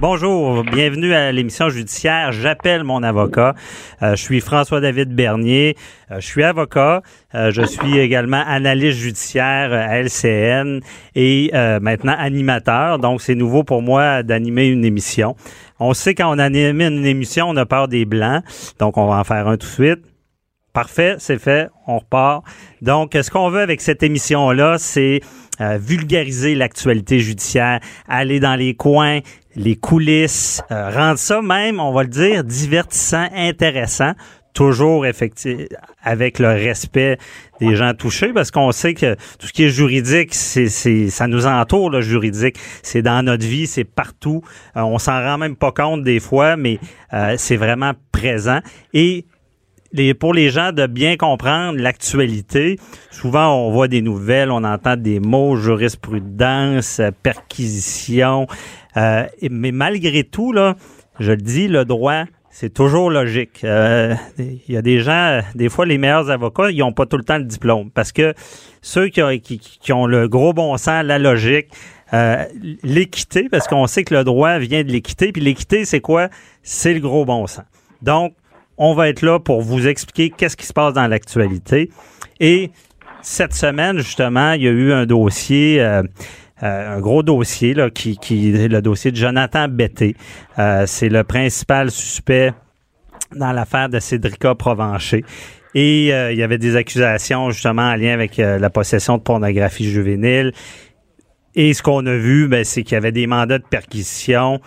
Bonjour, bienvenue à l'émission judiciaire. J'appelle mon avocat. Euh, je suis François-David Bernier. Euh, je suis avocat. Euh, je suis également analyste judiciaire à LCN et maintenant animateur. Donc, c'est nouveau pour moi d'animer une émission. On sait quand on anime une émission, on a peur des blancs. Donc, on va en faire un tout de suite. Parfait, c'est fait, on repart. Donc, ce qu'on veut avec cette émission-là, c'est vulgariser l'actualité judiciaire, aller dans les coins, les coulisses, euh, rendre ça même, on va le dire, divertissant, intéressant, toujours effectif, avec le respect des gens touchés, parce qu'on sait que tout ce qui est juridique, c'est, c'est ça nous entoure, le juridique. C'est dans notre vie, c'est partout. Euh, on s'en rend même pas compte des fois, mais euh, c'est vraiment présent. Et les, pour les gens de bien comprendre l'actualité, souvent on voit des nouvelles, on entend des mots, jurisprudence, perquisition, euh, mais malgré tout, là, je le dis, le droit, c'est toujours logique. Euh, il y a des gens, des fois, les meilleurs avocats, ils n'ont pas tout le temps le diplôme parce que ceux qui, ont, le gros bon sens, la logique, euh, l'équité, parce qu'on sait que le droit vient de l'équité, puis l'équité, c'est quoi? C'est le gros bon sens. Donc, on va être là pour vous expliquer qu'est-ce qui se passe dans l'actualité. Et cette semaine, justement, il y a eu un dossier euh, un gros dossier là, qui, qui est le dossier de Jonathan Betté. Euh, c'est le principal suspect dans l'affaire de Cédrica Provencher. Et euh, il y avait des accusations justement en lien avec la possession de pornographie juvénile. Et ce qu'on a vu, ben, c'est qu'il y avait des mandats de perquisition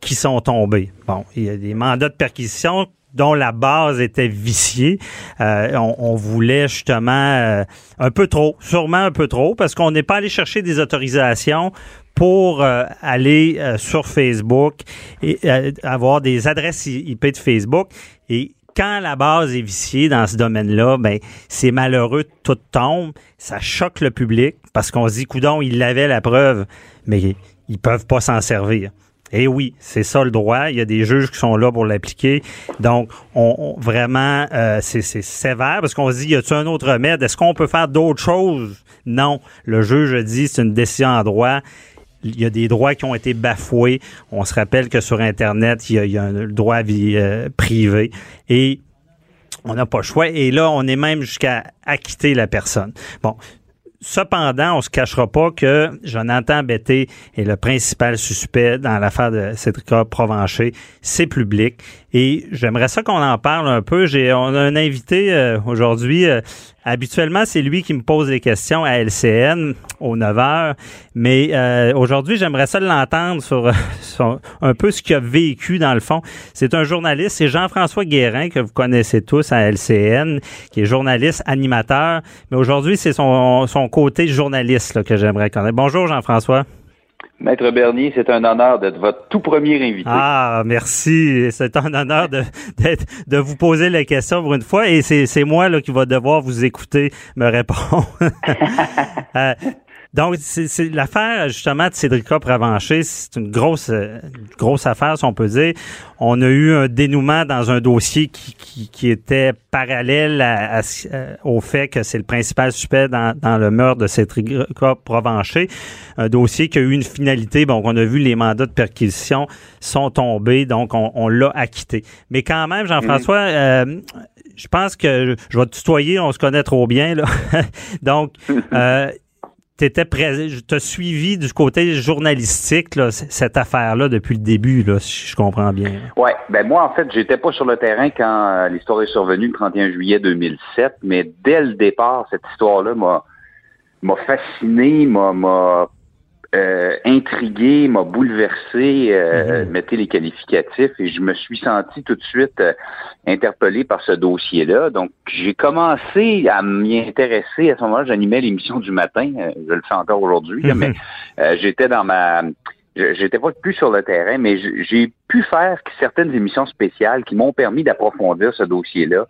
qui sont tombés. Bon, il y a des mandats de perquisition dont la base était viciée. Euh, on, voulait justement euh, un peu trop, sûrement un peu trop, parce qu'on n'est pas allé chercher des autorisations pour euh, aller sur Facebook et avoir des adresses IP de Facebook. Et quand la base est viciée dans ce domaine-là, ben c'est malheureux, tout tombe, ça choque le public parce qu'on se dit, coudon, ils avaient la preuve, mais ils peuvent pas s'en servir. Eh oui, c'est ça le droit. Il y a des juges qui sont là pour l'appliquer. Donc, on, vraiment, euh, c'est sévère parce qu'on se dit, y a-t-il un autre remède? Est-ce qu'on peut faire d'autres choses? Non. Le juge dit, c'est une décision en droit. Il y a des droits qui ont été bafoués. On se rappelle que sur Internet, il y a, un droit à vie euh, privée. Et on n'a pas le choix. Et là, on est même jusqu'à acquitter la personne. Bon, Cependant, on se cachera pas que Jonathan Betté est le principal suspect dans l'affaire de Cédric Provencher. C'est public. Et j'aimerais ça qu'on en parle un peu. J'ai, on a un invité euh, aujourd'hui. Euh, habituellement, c'est lui qui me pose des questions à LCN aux 9 heures. Mais euh, aujourd'hui, j'aimerais ça l'entendre sur, sur, un peu ce qu'il a vécu dans le fond. C'est un journaliste, c'est Jean-François Guérin que vous connaissez tous à LCN, qui est journaliste, animateur. Mais aujourd'hui, c'est son, son côté journaliste là, que j'aimerais connaître. Bonjour Jean-François. Maître Bernier, c'est un honneur d'être votre tout premier invité. Ah, merci. C'est un honneur de, de vous poser la question pour une fois et c'est moi là, qui va devoir vous écouter me répondre. euh, donc, c'est l'affaire, justement, de Cédrica Pravanché, c'est une grosse, euh, grosse affaire, si on peut dire. On a eu un dénouement dans un dossier qui, qui, était parallèle à, euh, au fait que c'est le principal suspect dans, dans le meurtre de Cédrica Provencher. Un dossier qui a eu une finalité. Bon, on a vu les mandats de perquisition sont tombés, donc on, on l'a acquitté. Mais quand même, Jean-François, euh, je pense que je vais te tutoyer, on se connaît trop bien. Là. donc, euh, t'étais présent, t'ai suivi du côté journalistique, là, cette affaire-là, depuis le début, là, si je comprends bien. Oui, ben moi, en fait, j'étais pas sur le terrain quand euh, l'histoire est survenue le 31 juillet 2007, mais dès le départ, cette histoire-là m'a m'a fasciné, m'a euh, intrigué, m'a bouleversé, euh, Mhm. mettez les qualificatifs, et je me suis senti tout de suite euh, interpellé par ce dossier-là. Donc, j'ai commencé à m'y intéresser. À ce moment-là, j'animais l'émission du matin. euh, je le fais encore aujourd'hui, Mhm. mais euh, j'étais dans ma... J'étais pas plus sur le terrain, mais j'ai pu faire certaines émissions spéciales qui m'ont permis d'approfondir ce dossier-là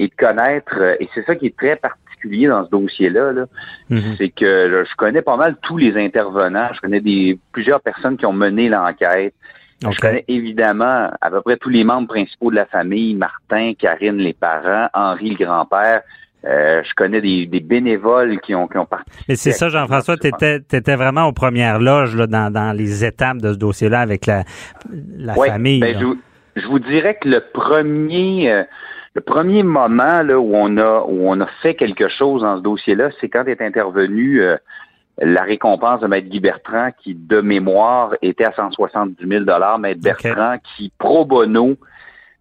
et de connaître, euh, et c'est ça qui est très particulier dans ce dossier-là, là, Mhm. c'est que là, je connais pas mal tous les intervenants. Je connais des plusieurs personnes qui ont mené l'enquête. Je connais évidemment à peu près tous les membres principaux de la famille, Martin, Karine, les parents, Henri, le grand-père. Euh, je connais des, des bénévoles qui ont, qui ont participé. Mais c'est ça, Jean-François, tu étais, vraiment aux premières loges là, dans, dans les étapes de ce dossier-là avec la, la Ouais, famille. ben, là. je, vous- je vous dirais que le premier, euh, le premier moment là, où on a où on a fait quelque chose dans ce dossier-là, c'est quand est intervenu euh, la récompense de Maître Guy Bertrand, qui de mémoire était à 170 000 Maître Bertrand, qui pro bono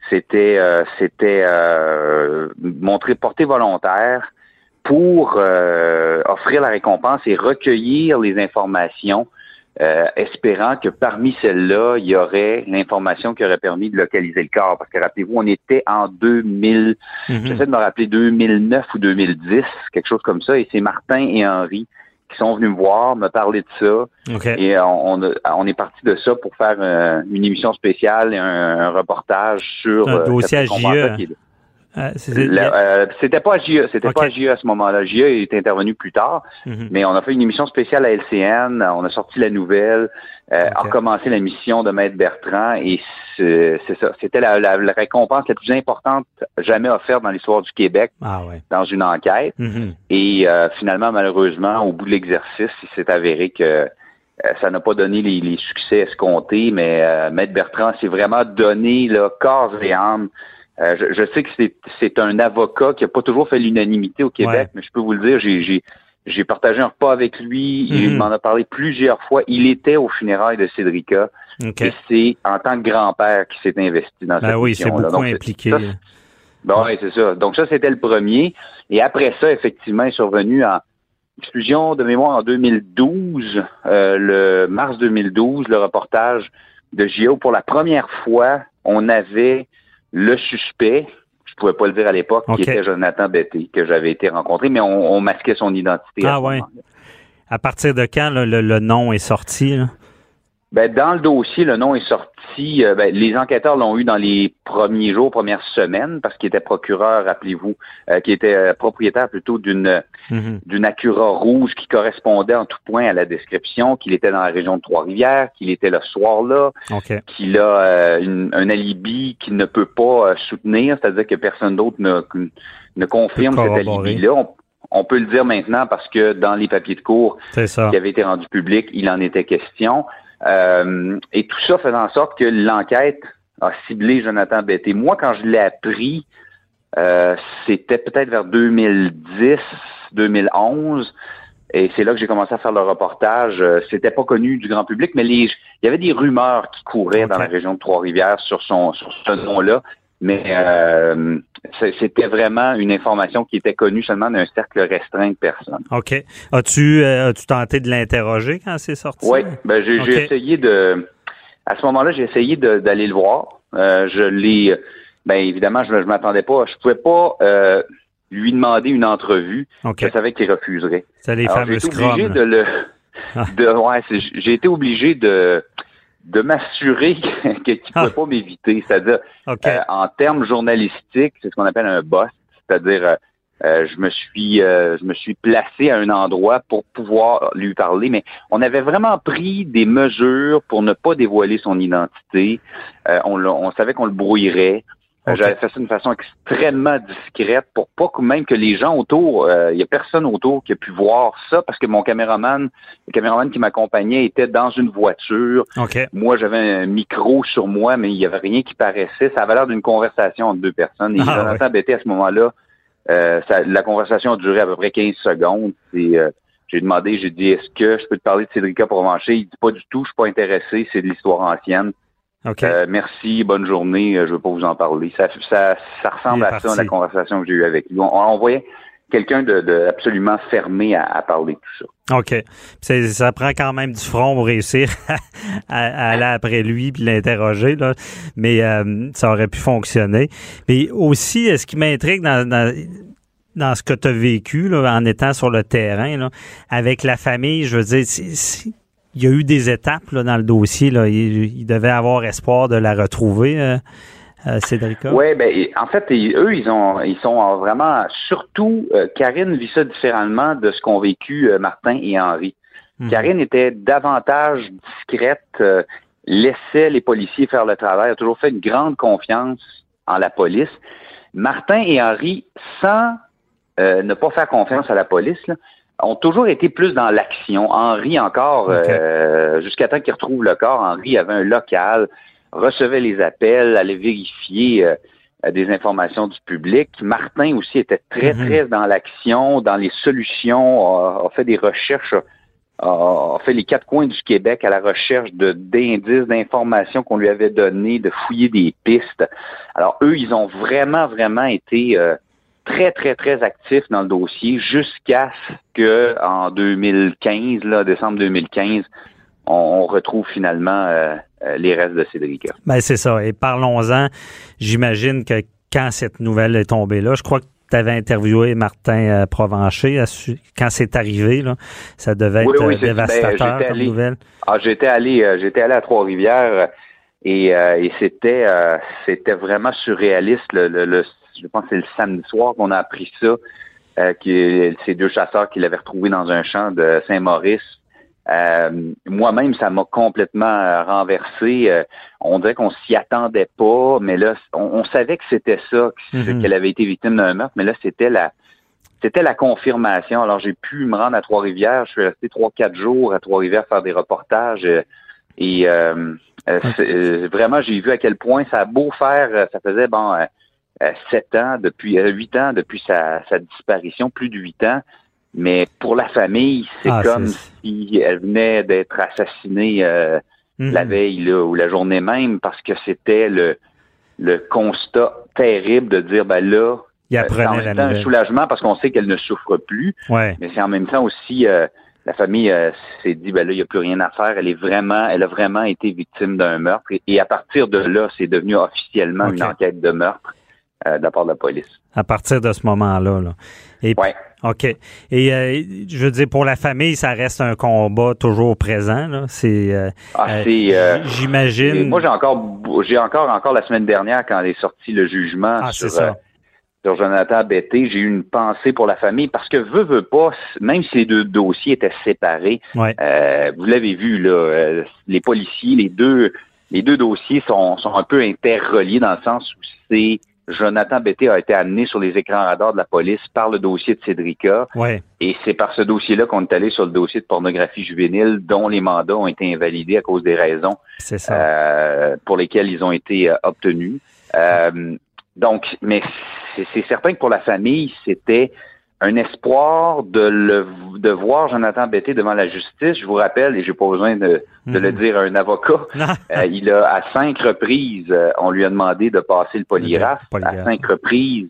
s'était euh, euh, montré porté volontaire pour euh, offrir la récompense et recueillir les informations euh, espérant que parmi celles-là, il y aurait l'information qui aurait permis de localiser le corps. Parce que rappelez-vous, on était en 2000, Mhm. j'essaie de me rappeler 2009 ou 2010, quelque chose comme ça, et c'est Martin et Henri qui sont venus me voir, me parler de ça, OK. et on, on, on est parti de ça pour faire euh, une émission spéciale et un, un reportage sur Un euh, dossier à Euh, euh, c'était pas à JE, c'était pas à JE à ce moment-là. JE est intervenu plus tard, Mhm. mais on a fait une émission spéciale à LCN, on a sorti la nouvelle, euh, a commencé la mission de Maître Bertrand et c'est ça. C'était la, la- la récompense la plus importante jamais offerte dans l'histoire du Québec Ah ouais. dans une enquête. Mhm. Et finalement, malheureusement, au bout de l'exercice, il s'est avéré que ça n'a pas donné les, les succès escomptés, mais Maître Bertrand s'est vraiment donné là, corps et âme. Euh, je, je sais que c'est- un avocat qui n'a pas toujours fait l'unanimité au Québec, Ouais. mais je peux vous le dire, j'ai- j'ai partagé un repas avec lui, il Mhm. m'en a parlé plusieurs fois. Il était au funérailles de Cédrica OK. et c'est en tant que grand-père qui s'est investi dans Ben cette oui, c'est beaucoup Donc, impliqué. ça, Bon, ouais, c'est ça. Donc ça, c'était le premier. Et après ça, effectivement, est survenu en exclusion de mémoire en 2012, euh, le mars 2012, le reportage de JO. Pour la première fois, on avait le suspect, je pouvais pas le dire à l'époque, qui était Jonathan Betté, que j'avais été rencontré, mais on, on masquait son identité. à Ah ce ouais. À partir de quand là, le, le nom est sorti? là? Ben, dans le dossier, le nom est sorti. euh, ben, les enquêteurs l'ont eu dans les premiers jours, premières semaines, parce qu'il était procureur, rappelez-vous, euh, qui était euh, propriétaire plutôt d'une Mhm. d'une Acura rouge qui correspondait en tout point à la description, qu'il était dans la région de Trois-Rivières, qu'il était le soir-là, OK. qu'il a euh, une- un alibi qu'il ne peut pas soutenir, c'est-à-dire que personne d'autre ne, ne confirme cet alibi-là. On, peut le dire maintenant parce que dans les papiers de cours, qui avait été rendu public, il en était question. Euh, et tout ça fait en sorte que l'enquête a ciblé Jonathan Betté. Moi, quand je l'ai appris, euh, c'était peut-être vers 2010, 2011. Et c'est là que j'ai commencé à faire le reportage. Euh, C'était pas connu du grand public, mais les, il y avait des rumeurs qui couraient dans la région de Trois-Rivières sur son sur ce nom-là. Mais euh, c'était vraiment une information qui était connue seulement d'un cercle restreint de personnes. OK. As-tu euh, as-tu tenté de l'interroger quand c'est sorti? Oui, ben j'ai essayé de. À ce moment-là, j'ai essayé d'aller le voir. Euh, je l'ai. Ben évidemment, je, je m'attendais pas. Je pouvais pas euh, lui demander une entrevue. OK. Je savais qu'il refuserait. C'est les Alors, j'ai été obligé de le. Ah. Ouais, j'ai été obligé de de m'assurer qu'il ne pouvait pas m'éviter. C'est-à-dire, euh, en termes journalistiques, c'est ce qu'on appelle un boss, c'est-à-dire euh, euh, je me suis euh, je me suis placé à un endroit pour pouvoir lui parler, mais on avait vraiment pris des mesures pour ne pas dévoiler son identité. Euh, on savait qu'on le brouillerait. Euh. J'avais fait ça d'une façon extrêmement discrète pour pas que même que les gens autour, euh, il y a personne autour qui a pu voir ça parce que mon caméraman, le caméraman qui m'accompagnait était dans une voiture. OK. Moi, j'avais un micro sur moi, mais il n'y avait rien qui paraissait. Ça avait l'air d'une conversation entre deux personnes. Et Ah, Jonathan Betté, à ce moment-là, euh, ça- la conversation a duré à peu près 15 secondes. Et, euh, j'ai demandé, j'ai dit, est-ce que je peux te parler de Cédrica Provencher? Il dit, pas du tout, je suis pas intéressé, c'est de l'histoire ancienne. OK. Euh, merci, bonne journée, euh, je veux pas vous en parler. Ça, ça, ça ressemble à ça, parti. la conversation que j'ai eue avec lui. On, on voyait quelqu'un de, absolument fermé à, parler de tout ça. OK. Ça prend quand même du front pour réussir à, aller après lui puis l'interroger, là. Mais euh, ça aurait pu fonctionner. Mais aussi, ce qui m'intrigue dans, dans, ce que tu as vécu là, en étant sur le terrain, là, avec la famille, je veux dire, il y a eu des étapes là, dans le dossier. Là. Il, devait avoir espoir de la retrouver. Euh, euh, oui, ben, en fait, eux, ils ont, ils sont vraiment, surtout, euh, Karine vit ça différemment de ce qu'ont vécu euh, Martin et Henri. Mhm. Karine était davantage discrète, laissait les policiers faire le travail, a toujours fait une grande confiance en la police. Martin et Henri, sans ne pas faire confiance à la police, ont toujours été plus dans l'action. Henri encore, jusqu'à temps qu'il retrouve le corps, Henri avait un local, recevait les appels, allait vérifier euh, des informations du public. Martin aussi était très, mhm. très dans l'action, dans les solutions, a, fait des recherches, a, fait les quatre coins du Québec à la recherche de d'indices, d'informations qu'on lui avait données, de fouiller des pistes. Alors, eux, ils ont vraiment, vraiment été euh, très, très, très actifs dans le dossier jusqu'à ce que en 2015, là, décembre 2015, on, retrouve finalement euh, euh, les restes de Cédric. Ben c'est ça. Et parlons-en. J'imagine que quand cette nouvelle est tombée là, je crois que tu avais interviewé Martin euh, Provencher quand c'est arrivé. Là, ça devait être dévastateur ben, comme nouvelle. Ah, j'étais allé, j'étais allé à Trois-Rivières et, c'était, c'était vraiment surréaliste. Le, je pense que c'est le samedi soir qu'on a appris ça. que ces deux chasseurs qui l'avaient retrouvé dans un champ de Saint-Maurice euh, moi-même, ça m'a complètement euh, renversé. Euh, on dirait qu'on s'y attendait pas, mais là, on, savait que c'était ça, mhm. qu'elle avait été victime d'un meurtre, mais là, c'était la c'était la confirmation. Alors, j'ai pu me rendre à Trois-Rivières. Je suis resté trois, quatre jours à Trois-Rivières faire des reportages. et vraiment, j'ai vu à quel point ça a beau faire, ça faisait bon sept ans, depuis huit ans depuis sa, sa disparition, plus de huit ans. Mais pour la famille, c'est ah, comme si elle venait d'être assassinée euh, la mhm. veille là, ou la journée même parce que c'était le, le constat terrible de dire ben là, il apprenait en même temps un soulagement parce qu'on sait qu'elle ne souffre plus. Ouais. Mais c'est en même temps aussi euh, la famille euh, s'est dit ben là, il n'y a plus rien à faire. Elle est vraiment, elle a vraiment été victime d'un meurtre. Et, à partir de là, c'est devenu officiellement une enquête de meurtre euh, de la part de la police. À partir de ce moment-là. Là. Et ouais. OK. Et euh, je veux dire, pour la famille, ça reste un combat toujours présent. Là. C'est, euh, ah, euh, j'imagine. Moi, j'ai encore, j'ai encore, encore la semaine dernière quand est sorti le jugement ah, sur, sur Jonathan Betté, j'ai eu une pensée pour la famille parce que veut veut pas, même si les deux dossiers étaient séparés, vous l'avez vu là, les policiers, les deux, les deux dossiers sont, sont un peu interreliés dans le sens où c'est Jonathan Betté a été amené sur les écrans radars de la police par le dossier de Cédrica. Ouais. Et c'est par ce dossier-là qu'on est allé sur le dossier de pornographie juvénile dont les mandats ont été invalidés à cause des raisons euh, pour lesquelles ils ont été euh, obtenus. Euh, donc, mais c'est certain que pour la famille, c'était un espoir de le de voir Jonathan Betté devant la justice. Je vous rappelle, et j'ai pas besoin de, de le mhm. dire à un avocat, euh, il a à cinq reprises, euh, on lui a demandé de passer le polygraphe. À cinq reprises,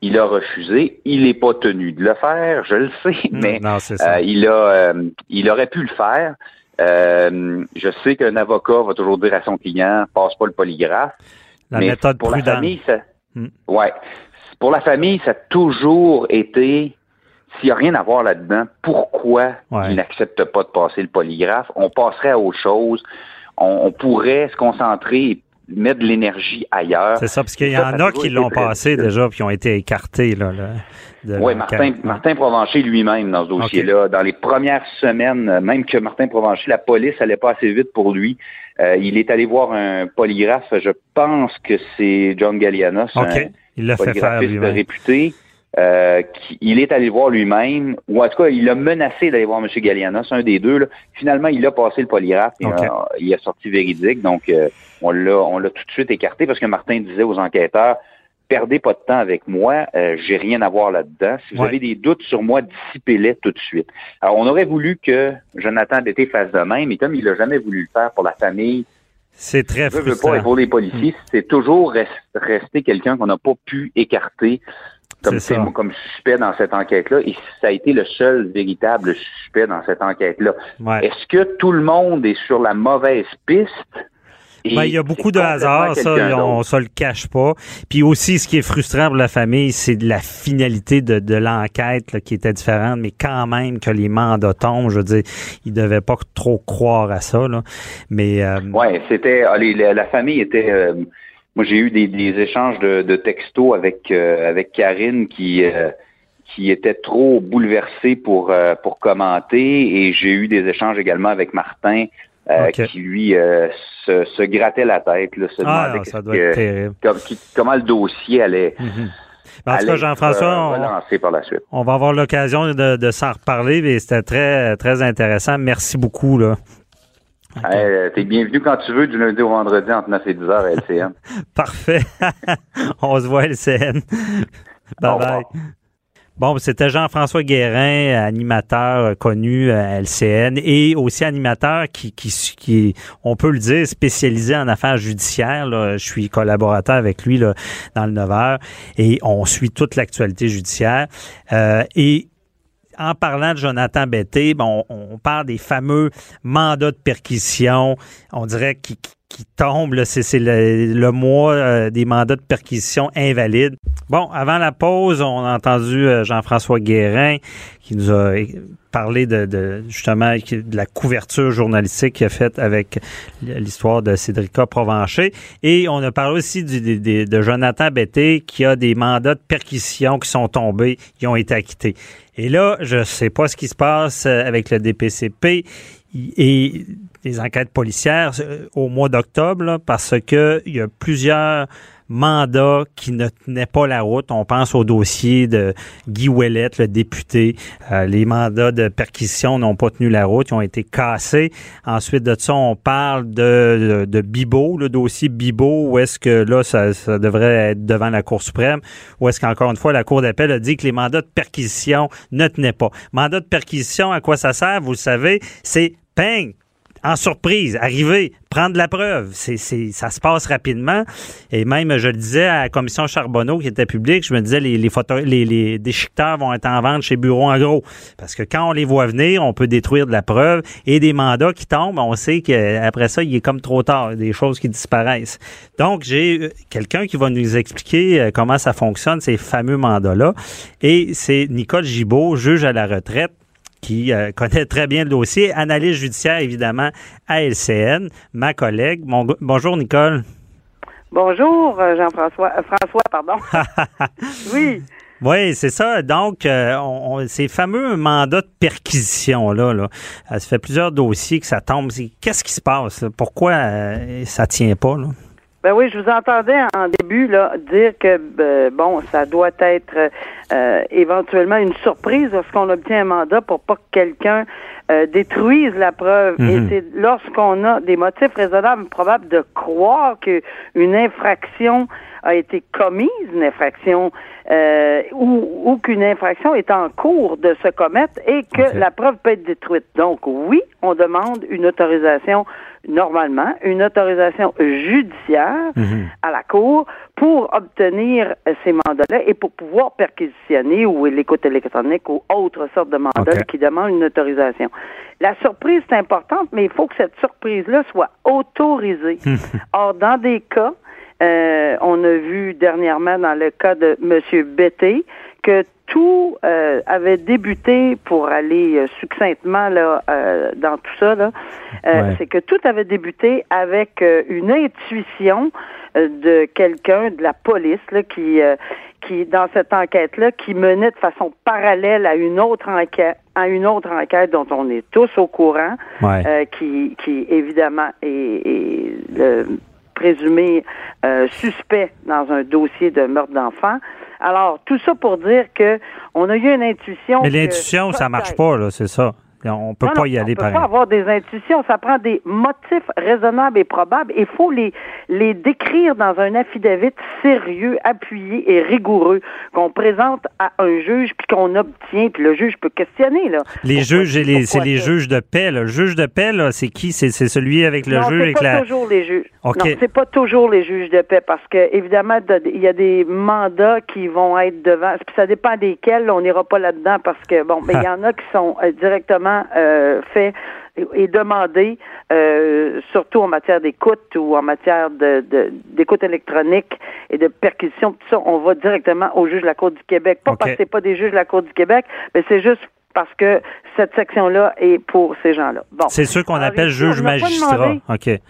il a refusé. Il n'est pas tenu de le faire, je le sais, mm, mais euh, il a il aurait pu le faire. je sais qu'un avocat va toujours dire à son client passe pas le polygraphe. La méthode pour la famille, ça, mm. ouais, pour la famille, ça a toujours été, s'il n'y a rien à voir là-dedans, pourquoi ils n'acceptent pas de passer le polygraphe? On passerait à autre chose. On, pourrait se concentrer et mettre de l'énergie ailleurs. C'est ça, parce qu'il y en a qui l'ont passé déjà puis qui ont été écartés. Là, oui, Martin, Martin Provencher lui-même dans ce dossier-là. Dans les premières semaines, même que Martin Provencher, la police allait pas assez vite pour lui. Euh, il est allé voir un polygraphe, je pense que c'est John Gallianos, il l'a fait faire réputé. Euh, il est allé voir lui-même, ou en tout cas, il a menacé d'aller voir M. Gallianos, un des deux. Là. Finalement, il a passé le polygraphe, et, il a sorti véridique, donc euh, on l'a on l'a tout de suite écarté parce que Martin disait aux enquêteurs perdez pas de temps avec moi, euh, j'ai rien à voir là-dedans. Si vous avez des doutes sur moi, dissipez-les tout de suite. Alors, on aurait voulu que Jonathan Bété fasse de même, mais comme il n'a jamais voulu le faire pour la famille, c'est très frustrant. Pas, pour les policiers, mm. c'est toujours resté quelqu'un qu'on n'a pas pu écarter comme, suspect dans cette enquête-là, et ça a été le seul véritable suspect dans cette enquête-là. Ouais. Est-ce que tout le monde est sur la mauvaise piste? Ben, il y a beaucoup de hasard, ça, on se le cache pas. Puis aussi, ce qui est frustrant pour la famille, c'est la finalité de, de l'enquête là, qui était différente, mais quand même que les mandats tombent, je veux dire, ils devaient pas trop croire à ça. Là. Mais euh, Ouais, c'était allez, la, la famille était. euh, moi, j'ai eu des, des échanges de, de textos avec euh, avec Karine qui euh, qui était trop bouleversée pour euh, pour commenter, et j'ai eu des échanges également avec Martin euh, qui lui euh, se, se grattait la tête, là, se ah, demandait non, ça doit que- être terrible. comme- qui- comment le dossier allait. Ben, en tout cas, Jean-François, euh, on- relancé par la suite. on, va avoir l'occasion de, de s'en reparler, mais c'était très, très intéressant. Merci beaucoup. Là. Euh, T'es bienvenu quand tu veux, du lundi au vendredi entre 9 et 10 heures à LCN. Parfait. On se voit à LCN. Bye bye. Bon, c'était Jean-François Guérin, animateur euh, connu à LCN et aussi animateur qui, qui, on peut le dire, spécialisé en affaires judiciaires. Je suis collaborateur avec lui là, dans le 9 heures et on suit toute l'actualité judiciaire. Euh, et en parlant de Jonathan Betté, bon, on, parle des fameux mandats de perquisition. On dirait qu'ils qui tombent. là. C'est le, mois euh, des mandats de perquisition invalides. Bon, avant la pause, on a entendu euh, Jean-François Guérin qui nous a parlé de, justement de la couverture journalistique qu'il a faite avec l'histoire de Cédrica Provencher. Et on a parlé aussi de Jonathan Betté qui a des mandats de perquisition qui sont tombés, qui ont été acquittés. Et là, je sais pas ce qui se passe euh, avec le DPCP et les enquêtes policières euh, au mois d'octobre parce que il y a plusieurs mandats qui ne tenaient pas la route. On pense au dossier de Guy Ouellette, le député. Euh, les mandats de perquisition n'ont pas tenu la route, ils ont été cassés. Ensuite de ça, on parle de, de, Bibo, le dossier Bibo, où est-ce que là, ça, ça devrait être devant la Cour suprême, où est-ce qu'encore une fois, la Cour d'appel a dit que les mandats de perquisition ne tenaient pas. Mandat de perquisition, à quoi ça sert? Vous le savez, c'est ping, en surprise, arriver, prendre la preuve. C'est, ça se passe rapidement. Et même, je le disais à la commission Charbonneau qui était publique, je me disais, les, les, photos, les, les déchiqueteurs vont être en vente chez Bureau en gros. Parce que quand on les voit venir, on peut détruire de la preuve. Et des mandats qui tombent, on sait qu'après ça, il est comme trop tard. Des choses qui disparaissent. Donc, j'ai euh, quelqu'un qui va nous expliquer euh, comment ça fonctionne, ces fameux mandats-là. Et c'est Nicole Gibault, juge à la retraite qui euh, connaît très bien le dossier, analyse judiciaire évidemment à LCN, ma collègue. Mon- bonjour Nicole. Bonjour, euh, Jean-François. euh, François, pardon. oui. Oui, c'est ça. Donc, euh, on, on- ces fameux mandats de perquisition là, là ça fait plusieurs dossiers que ça tombe. Qu'est-ce qui se passe là? Pourquoi ça tient pas là? Ben oui, je vous entendais en début là dire que euh, bon, ça doit être euh, éventuellement une surprise lorsqu'on obtient un mandat pour pas que quelqu'un euh, détruise la preuve. Mhm. Et c'est lorsqu'on a des motifs raisonnables probables de croire qu'une infraction a été commise, une infraction euh, ou, ou qu'une infraction est en cours de se commettre et que la preuve peut être détruite. Donc oui, on demande une autorisation normalement, une autorisation judiciaire Mhm. à la Cour pour obtenir ces mandats-là et pour pouvoir perquisitionner ou l'écoute électronique ou autre sorte de mandat qui demande une autorisation. La surprise est importante, mais il faut que cette surprise-là soit autorisée. Or, dans des cas, euh, on a vu dernièrement dans le cas de M. Betté que tout euh, avait débuté pour aller euh, succinctement là euh, dans tout ça là, euh, Ouais. c'est que tout avait débuté avec une intuition de quelqu'un de la police là, qui euh, qui dans cette enquête là qui menait de façon parallèle à une autre enquête à une autre enquête dont on est tous au courant Ouais. euh, qui, qui évidemment est, est le présumé euh, suspect dans un dossier de meurtre d'enfant. Alors, tout ça pour dire que on a eu une intuition. Mais l'intuition, ça marche pas là, c'est ça. On peut Non, pas non, y aller on peut pareil. pas avoir des intuitions. Ça prend des motifs raisonnables et probables. Il faut les, les décrire dans un affidavit sérieux, appuyé et rigoureux qu'on présente à un juge puis qu'on obtient. Puis le juge peut questionner. Là. Les juges, et les- c'est les juges de paix. là. Le juge de paix, là, c'est qui? C'est c'est celui avec le non, juge c'est avec pas la... toujours les juges. OK. Non, c'est pas toujours les juges de paix parce que évidemment de- il y a des mandats qui vont être devant. Puis ça dépend desquels. On n'ira pas là-dedans parce que bon, mais il y en a qui sont euh, directement euh, faits et demandés, euh, surtout en matière d'écoute ou en matière de d'écoute électronique et de perquisition. Tout ça, on va directement au juge de la Cour du Québec. Pas parce que c'est pas des juges de la Cour du Québec, mais c'est juste parce que cette section-là est pour ces gens-là. Bon. C'est ceux qu'on appelle juge magistrat. demandé. OK.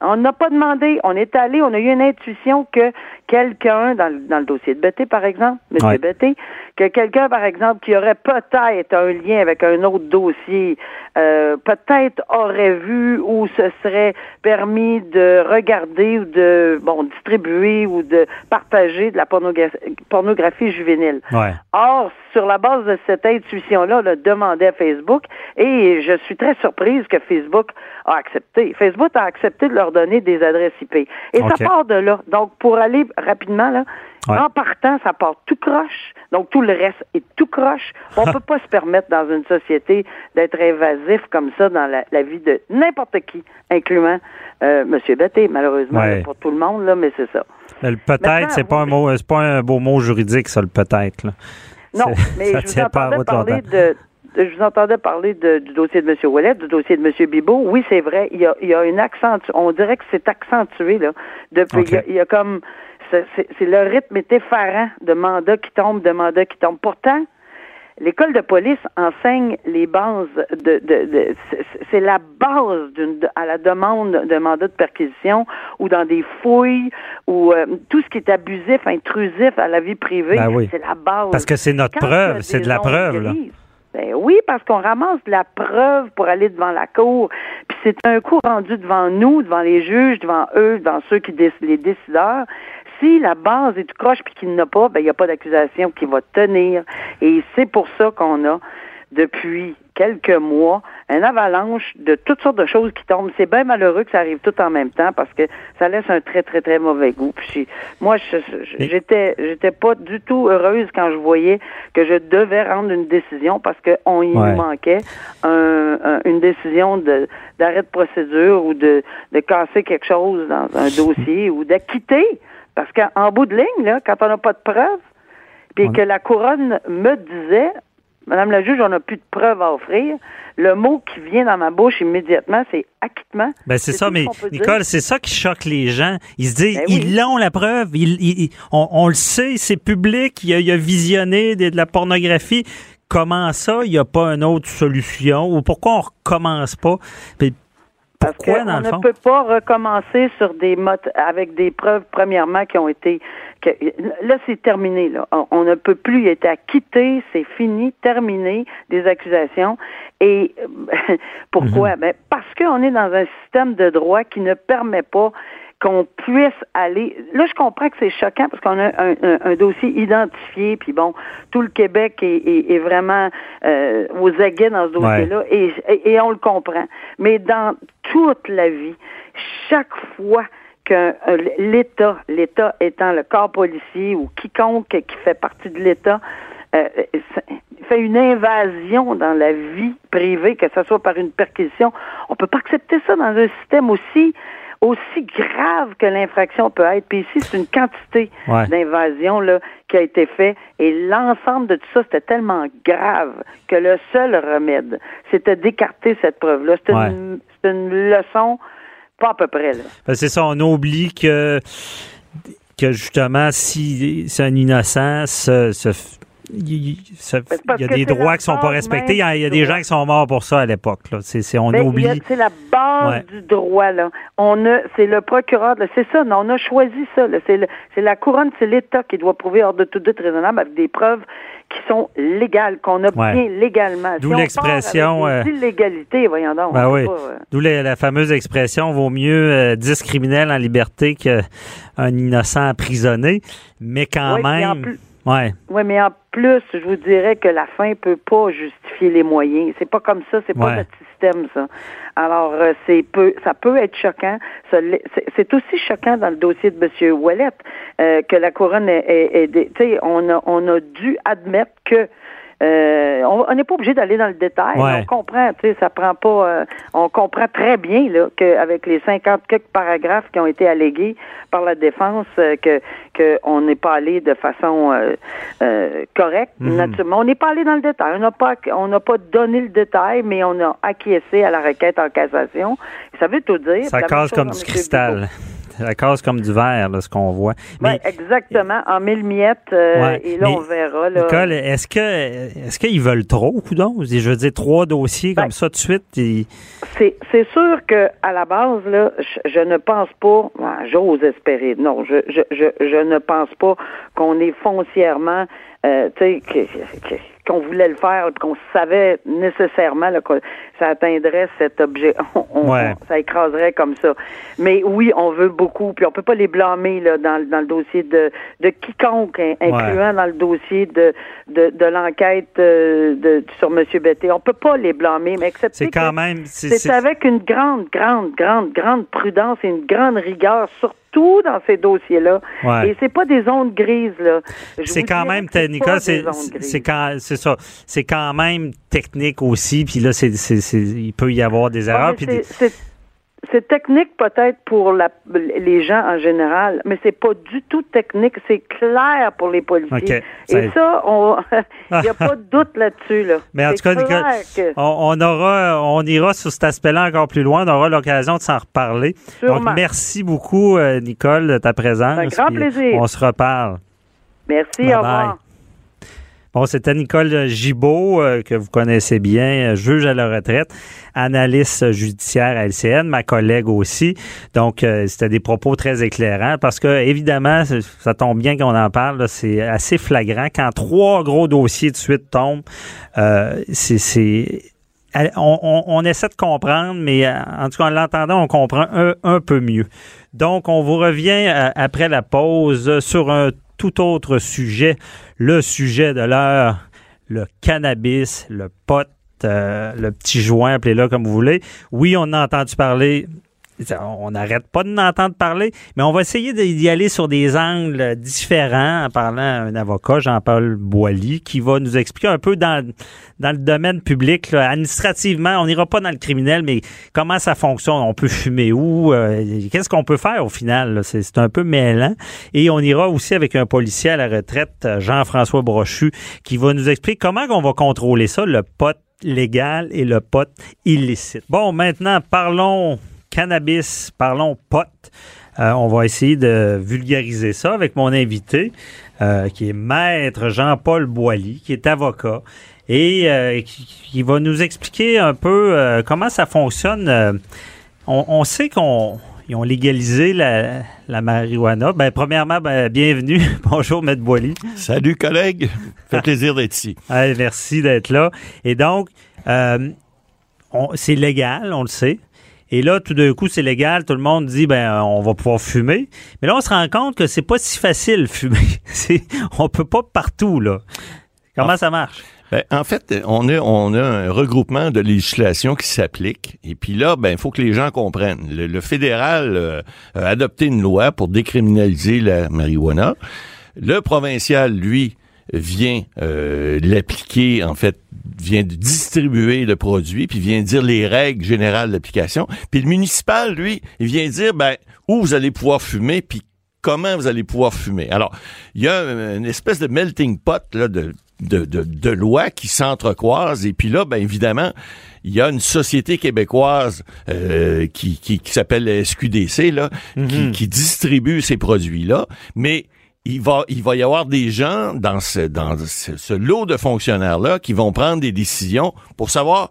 On n'a pas demandé. On est allé, on a eu une intuition que quelqu'un, dans, le- dans le dossier de Betté, par exemple, M. Ouais. Betté, que quelqu'un, par exemple, qui aurait peut-être un lien avec un autre dossier, euh, peut-être aurait vu ou se serait permis de regarder ou de, bon, distribuer ou de partager de la pornographie, pornographie juvénile. Ouais. Or, sur la base de cette intuition-là, demandé à Facebook et je suis très surprise que Facebook a accepté. Facebook a accepté de leur donner des adresses IP. Et ça part de là. Donc, pour aller rapidement, là, Ouais. en partant, ça part tout croche. Donc, tout le reste est tout croche. On peut pas se permettre dans une société d'être évasif comme ça dans la, la vie de n'importe qui, incluant euh, M. Betté, malheureusement, Ouais. pour tout le monde, là, mais c'est ça. Le peut-être, c'est pas un mot, c'est pas un beau mot juridique, ça, le peut-être. Non, mais je vous entendais parler de, de- je vous entendais parler de- du dossier de M. Ouellet, du dossier de M. Bibot. Oui, c'est vrai, il y a, il y a une accentu, on dirait que c'est accentué, là. Depuis, il, y a, il y a comme, c'est le rythme est effarant de mandats qui tombent, de mandats qui tombent. Pourtant, L'école de police enseigne les bases de, de, de- c'est- la base d'une de- à la demande d'un mandat de perquisition ou dans des fouilles ou euh, tout ce qui est abusif, intrusif à la vie privée, Ben oui. c'est la base. Parce que c'est notre Quand preuve, c'est de la preuve, là. Ben oui, parce qu'on ramasse de la preuve pour aller devant la cour. Puis c'est un coup rendu devant nous, devant les juges, devant eux, devant ceux qui déc- les décideurs. Si la base est tout croche puis qu'il n'a pas, ben il n'y a pas d'accusation qui va tenir. Et c'est pour ça qu'on a depuis quelques mois une avalanche de toutes sortes de choses qui tombent. C'est bien malheureux que ça arrive tout en même temps parce que ça laisse un très très très mauvais goût. Puis moi, j'étais j'étais pas du tout heureuse quand je voyais que je devais rendre une décision parce qu'on y Ouais. manquait un- un- une décision de d'arrêt de procédure ou de, de casser quelque chose dans un dossier ou d'acquitter. Parce qu'en bout de ligne, là, quand on n'a pas de preuves, puis que la couronne me disait, Madame la juge, on n'a plus de preuves à offrir. Le mot qui vient dans ma bouche immédiatement, c'est acquittement. Ben c'est ça, mais. Nicole, c'est ça qui choque les gens. Ils se disent, Ben oui. ils l'ont la preuve, ils, ils- ils- on, on le sait, c'est public, il a, il a visionné de, de la pornographie. Comment ça, il n'y a pas une autre solution? Ou pourquoi on recommence pas? Puis Parce pourquoi, qu'on dans le ne fond? peut pas recommencer sur des mots avec des preuves, premièrement, qui ont été. que- là, c'est terminé. Là. On, on ne peut plus. Il été acquitté, c'est fini, terminé, des accusations. Et pourquoi? Mhm. Ben, parce qu'on est dans un système de droit qui ne permet pas qu'on puisse aller. Là, je comprends que c'est choquant parce qu'on a un, un- un dossier identifié, puis bon, tout le Québec est, est- est vraiment euh, aux aguets dans ce dossier-là, et, et- et on le comprend. Mais dans toute la vie, chaque fois que euh, l'État, l'État étant le corps policier ou quiconque qui fait partie de l'État, euh, fait une invasion dans la vie privée, que ce soit par une perquisition, on peut pas accepter ça dans un système aussi aussi grave que l'infraction peut être. Puis ici, c'est une quantité Ouais. d'invasion là qui a été fait et l'ensemble de tout ça, c'était tellement grave que le seul remède, c'était d'écarter cette preuve-là. C'est Ouais. une, une leçon pas à peu près là. Ben, c'est ça, on oublie que, que justement, si c'est un innocent, se- se- il y a des droits qui sont pas respectés. Il y a, il y a des gens qui sont morts pour ça à l'époque. C'est, on Ben, oublie. C'est la base Ouais. du droit, là. On a, c'est le procureur, c'est ça, non, on a choisi ça. C'est, la couronne, c'est l'État qui doit prouver hors de tout doute raisonnable avec des preuves qui sont légales, qu'on obtient Ouais. légalement. D'où Si l'expression, euh, illégalités, voyons donc. Ben oui. euh, D'où la, la fameuse expression vaut mieux euh, 10 criminels en liberté qu'un innocent emprisonné. Mais quand ouais, même. Ouais. Oui, mais en plus, je vous dirais que la fin peut pas justifier les moyens. C'est pas comme ça, c'est pas notre système, ça. Alors, euh, c'est peu, ça peut être choquant. C'est aussi choquant dans le dossier de M. Ouellet euh, que la couronne est, est- tu sais, on a, on a dû admettre que euh, on n'est pas obligé d'aller dans le détail. Ouais. On comprend, tu sais, ça prend pas. euh, on comprend très bien là qu'avec les 50 quelques paragraphes qui ont été allégués par la défense, euh, que que on n'est pas allé de façon euh, euh, correcte. Mhm. Naturellement, on n'est pas allé dans le détail. On n'a pas on n'a pas donné le détail, mais on a acquiescé à la requête en cassation. Ça veut tout dire. Ça casse comme du cristal. Ça casse comme du verre, là, ce qu'on voit. Oui, exactement, en mille miettes, euh, Ouais, et là, on verra. Là. Nicole, est-ce que est-ce qu'ils veulent trop, coudon? Je veux dire, trois dossiers Ben, comme ça de suite. et- C'est, c'est sûr que à la base, là, je, je ne pense pas, ah, j'ose espérer, non, je, je, je, je ne pense pas qu'on est foncièrement, euh, tu sais, qu'on voulait le faire, qu'on savait nécessairement là, que ça atteindrait cet objet, on, on- Ouais. ça écraserait comme ça. Mais oui, on veut beaucoup, puis on peut pas les blâmer là dans, le- dans le dossier de, de quiconque, in- incluant dans le dossier de de, de l'enquête euh, de, sur M. Betté. On peut pas les blâmer, mais accepter C'est quand que- même. c'est- avec une grande, grande, grande, grande prudence et une grande rigueur, surtout dans ces dossiers-là. Ouais. Et c'est pas des zones grises, là. C'est quand même, c'est ça, c'est quand même technique aussi. Puis là, c'est il peut y avoir des erreurs. puis des- c'est- technique peut-être pour la, les gens en général, mais c'est pas du tout technique, c'est clair pour les policiers. Et ça, il n'y a pas de doute là-dessus. Là. Mais en tout cas, que- on, on aura, on ira sur cet aspect-là encore plus loin. On aura l'occasion de s'en reparler. Sûrement. Donc, merci beaucoup, euh, Nicole, de ta présence. Un grand plaisir. On se reparle. Merci, Bye au bye. Bon, c'était Nicole Gibault, euh, que vous connaissez bien, euh, juge à la retraite, analyste judiciaire à LCN, ma collègue aussi. Donc, euh, c'était des propos très éclairants parce que, évidemment, ça- tombe bien qu'on en parle, c'est assez flagrant. Quand trois gros dossiers de suite tombent, euh, c'est... on, on- on essaie de comprendre, mais en tout cas, en l'entendant, on comprend un, peu mieux. Donc, on vous revient après la pause sur un tout autre sujet, le sujet de l'heure, le cannabis, le pot, euh, le petit joint, appelez-le comme vous voulez. Oui, on a entendu parler. On n'arrête pas de n'entendre parler, mais on va essayer d'y aller sur des angles différents en parlant à un avocat, Jean-Paul Boilly, qui va nous expliquer un peu dans, dans le domaine public, administrativement, on n'ira pas dans le criminel, mais comment ça fonctionne, on peut fumer où, euh, qu'est-ce qu'on peut faire au final, c'est un peu mêlant. Et on ira aussi avec un policier à la retraite, Jean-François Brochu, qui va nous expliquer comment on va contrôler ça, le pot légal et le pot illicite. Bon, maintenant, parlons cannabis, parlons pot. Euh, on va essayer de vulgariser ça avec mon invité, euh, qui est maître Jean-Paul Boilly, qui est avocat et euh, qui, qui va nous expliquer un peu comment ça fonctionne. On, on sait qu'on ils ont légalisé la, la marijuana. Ben, premièrement, ben, bienvenue. Bonjour, Maître Boilly. Salut, collègue. Fait plaisir d'être ici. Merci d'être là. Et donc, on- c'est légal, on le sait. Et là, tout d'un coup, c'est légal. Tout le monde dit, ben, on va pouvoir fumer. Mais là, on se rend compte que c'est pas si facile fumer. C'est, on peut pas partout là. Comment ça marche? Ben, en fait, on a, on a un regroupement de législation qui s'applique. Et puis là, ben, il faut que les gens comprennent. Le, le fédéral euh, a adopté une loi pour décriminaliser la marijuana. Le provincial, lui, vient euh, l'appliquer, en fait, vient de distribuer le produit, puis vient dire les règles générales d'application. Puis le municipal, lui, il vient dire, ben, où vous allez pouvoir fumer, puis comment vous allez pouvoir fumer. Alors, il y a une espèce de melting pot là, de, de, de, de lois qui s'entrecroisent. Et puis là, ben évidemment, il y a une société québécoise euh, qui, qui, qui s'appelle la SQDC, là, qui, qui distribue ces produits-là. Mais il va, il va y avoir des gens dans ce, dans ce, lot de fonctionnaires-là qui vont prendre des décisions pour savoir,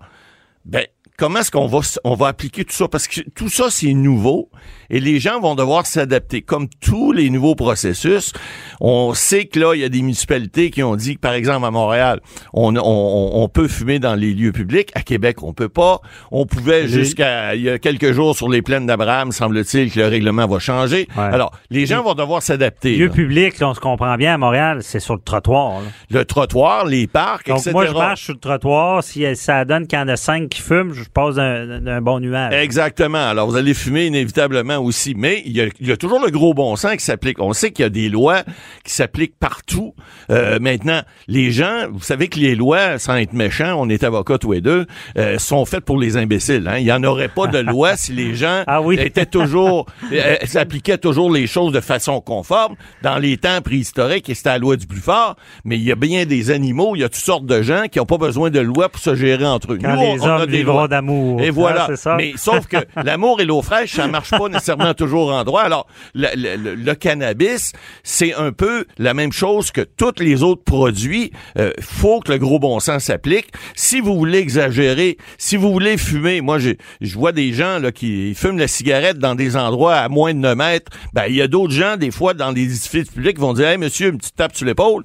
ben, comment est-ce qu'on va, on va appliquer tout ça? Parce que tout ça, c'est nouveau et les gens vont devoir s'adapter. Comme tous les nouveaux processus, on sait que là, il y a des municipalités qui ont dit que, par exemple, à Montréal, on, on, on peut fumer dans les lieux publics. À Québec, on peut pas. On pouvait jusqu'à il y a quelques jours sur les plaines d'Abraham, semble-t-il que le règlement va changer. Ouais. Alors, les gens vont devoir s'adapter. Lieu là. public, là, on se comprend bien à Montréal, c'est sur le trottoir. là. Le trottoir, les parcs, Donc, etc. moi, je marche sur le trottoir. Si ça donne qu'il y en a cinq qui fument, je passe d'un bon nuage. Exactement. Alors, vous allez fumer inévitablement aussi. Mais il y a, il y a toujours le gros bon sens qui s'applique. On sait qu'il y a des lois qui s'appliquent partout. Euh, maintenant, les gens, vous savez que les lois, sans être méchants, on est avocats tous les deux, euh, sont faites pour les imbéciles. Hein? Il n'y en aurait pas de loi si les gens Ah oui. étaient toujours, euh, s'appliquaient toujours les choses de façon conforme. Dans les temps préhistoriques, et c'était la loi du plus fort, mais il y a bien des animaux, il y a toutes sortes de gens qui n'ont pas besoin de loi pour se gérer entre eux. Quand Nous, les on- on a hommes des vivront lois. D'amour. Et Hein, voilà. ça? Mais sauf que l'amour et l'eau fraîche, ça marche pas nécessairement toujours en droit. Alors, le, le- le- le cannabis, c'est un peu la même chose que tous les autres produits. Euh, faut que le gros bon sens s'applique. Si vous voulez exagérer, si vous voulez fumer, moi, je vois des gens là, qui fument la cigarette dans des endroits à moins de 9 mètres. Ben, il y a d'autres gens, des fois, dans des édifices publics, qui vont dire, hey, monsieur, une petite tape sur l'épaule.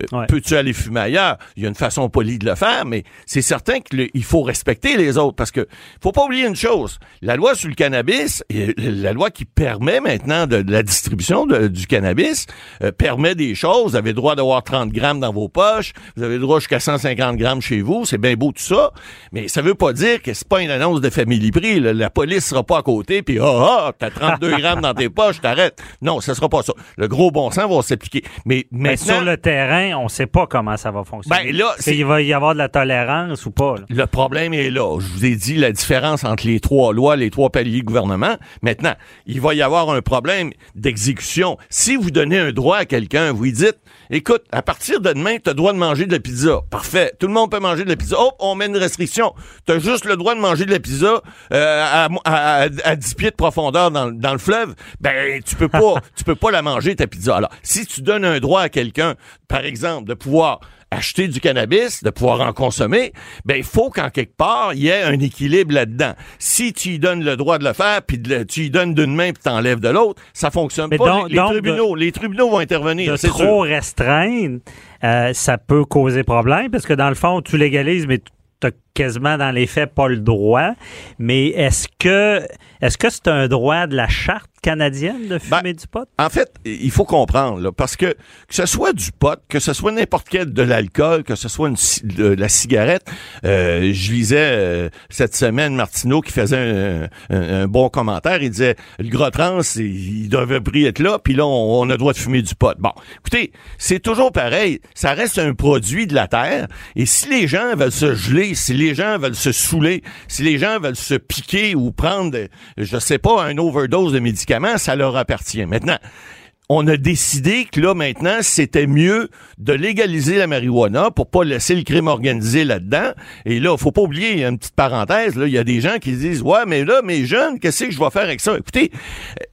Euh, Ouais. Peux-tu aller fumer ailleurs? Il y a une façon polie de le faire, mais c'est certain qu'il faut respecter les autres parce que faut pas oublier une chose. La loi sur le cannabis, et la loi qui permet maintenant de, de la distribution de- du cannabis, euh, permet des choses. Vous avez le droit d'avoir 30 grammes dans vos poches. Vous avez le droit jusqu'à 150 grammes chez vous. C'est bien beau tout ça. Mais ça veut pas dire que c'est pas une annonce de famille prix. là. La police sera pas à côté puis ah ah, t'as 32 grammes dans tes poches, t'arrêtes. Non, ça sera pas ça. Le gros bon sens va s'appliquer. Mais Mais sur le terrain, on ne sait pas comment ça va fonctionner. Ben, là, c'est- qu'il va y avoir de la tolérance ou pas. là? Le problème est là. Je vous ai dit la différence entre les trois lois, les trois paliers de gouvernement. Maintenant, il va y avoir un problème d'exécution. Si vous donnez un droit à quelqu'un, vous lui dites, écoute, à partir de demain, tu as le droit de manger de la pizza. Parfait. Tout le monde peut manger de la pizza. Oh, on met une restriction. Tu as juste le droit de manger de la pizza euh, à, à, à- à 10 pieds de profondeur dans, dans le fleuve. Ben, tu peux pas, tu peux pas la manger, ta pizza. Alors, si tu donnes un droit à quelqu'un, par exemple, de pouvoir acheter du cannabis, de pouvoir en consommer, ben il faut qu'en quelque part il y ait un équilibre là-dedans. Si tu lui donnes le droit de le faire, puis de le- tu lui donnes d'une main puis t'enlèves de l'autre, ça fonctionne Mais pas. donc- les, donc, tribunaux, les tribunaux vont intervenir. de c'est trop sûr. restreindre, euh, ça peut causer problème parce que dans le fond, tu légalises, mais tu quasiment dans les faits pas le droit. Mais est-ce que est-ce que c'est un droit de la charte canadienne de fumer Ben, du pot? En fait, il faut comprendre, là, parce que que ce soit du pot, que ce soit n'importe quel de l'alcool, que ce soit une, de la cigarette, euh, je lisais euh, cette semaine Martineau qui faisait un, un- un bon commentaire. Il disait le gros trans, il il devait plus être là, puis là on, on a le droit de fumer du pot. Bon, écoutez, c'est toujours pareil. Ça reste un produit de la terre, et si les gens veulent se geler, si les gens veulent se saouler, si les gens veulent se piquer ou prendre, je sais pas, un overdose de médicaments, ça leur appartient. Maintenant on a décidé que là, maintenant, c'était mieux de légaliser la marijuana pour pas laisser le crime organisé là-dedans. Et là, faut pas oublier, une petite parenthèse, là, il y a des gens qui se disent, ouais, mais là, mes jeunes, qu'est-ce que je vais faire avec ça? Écoutez,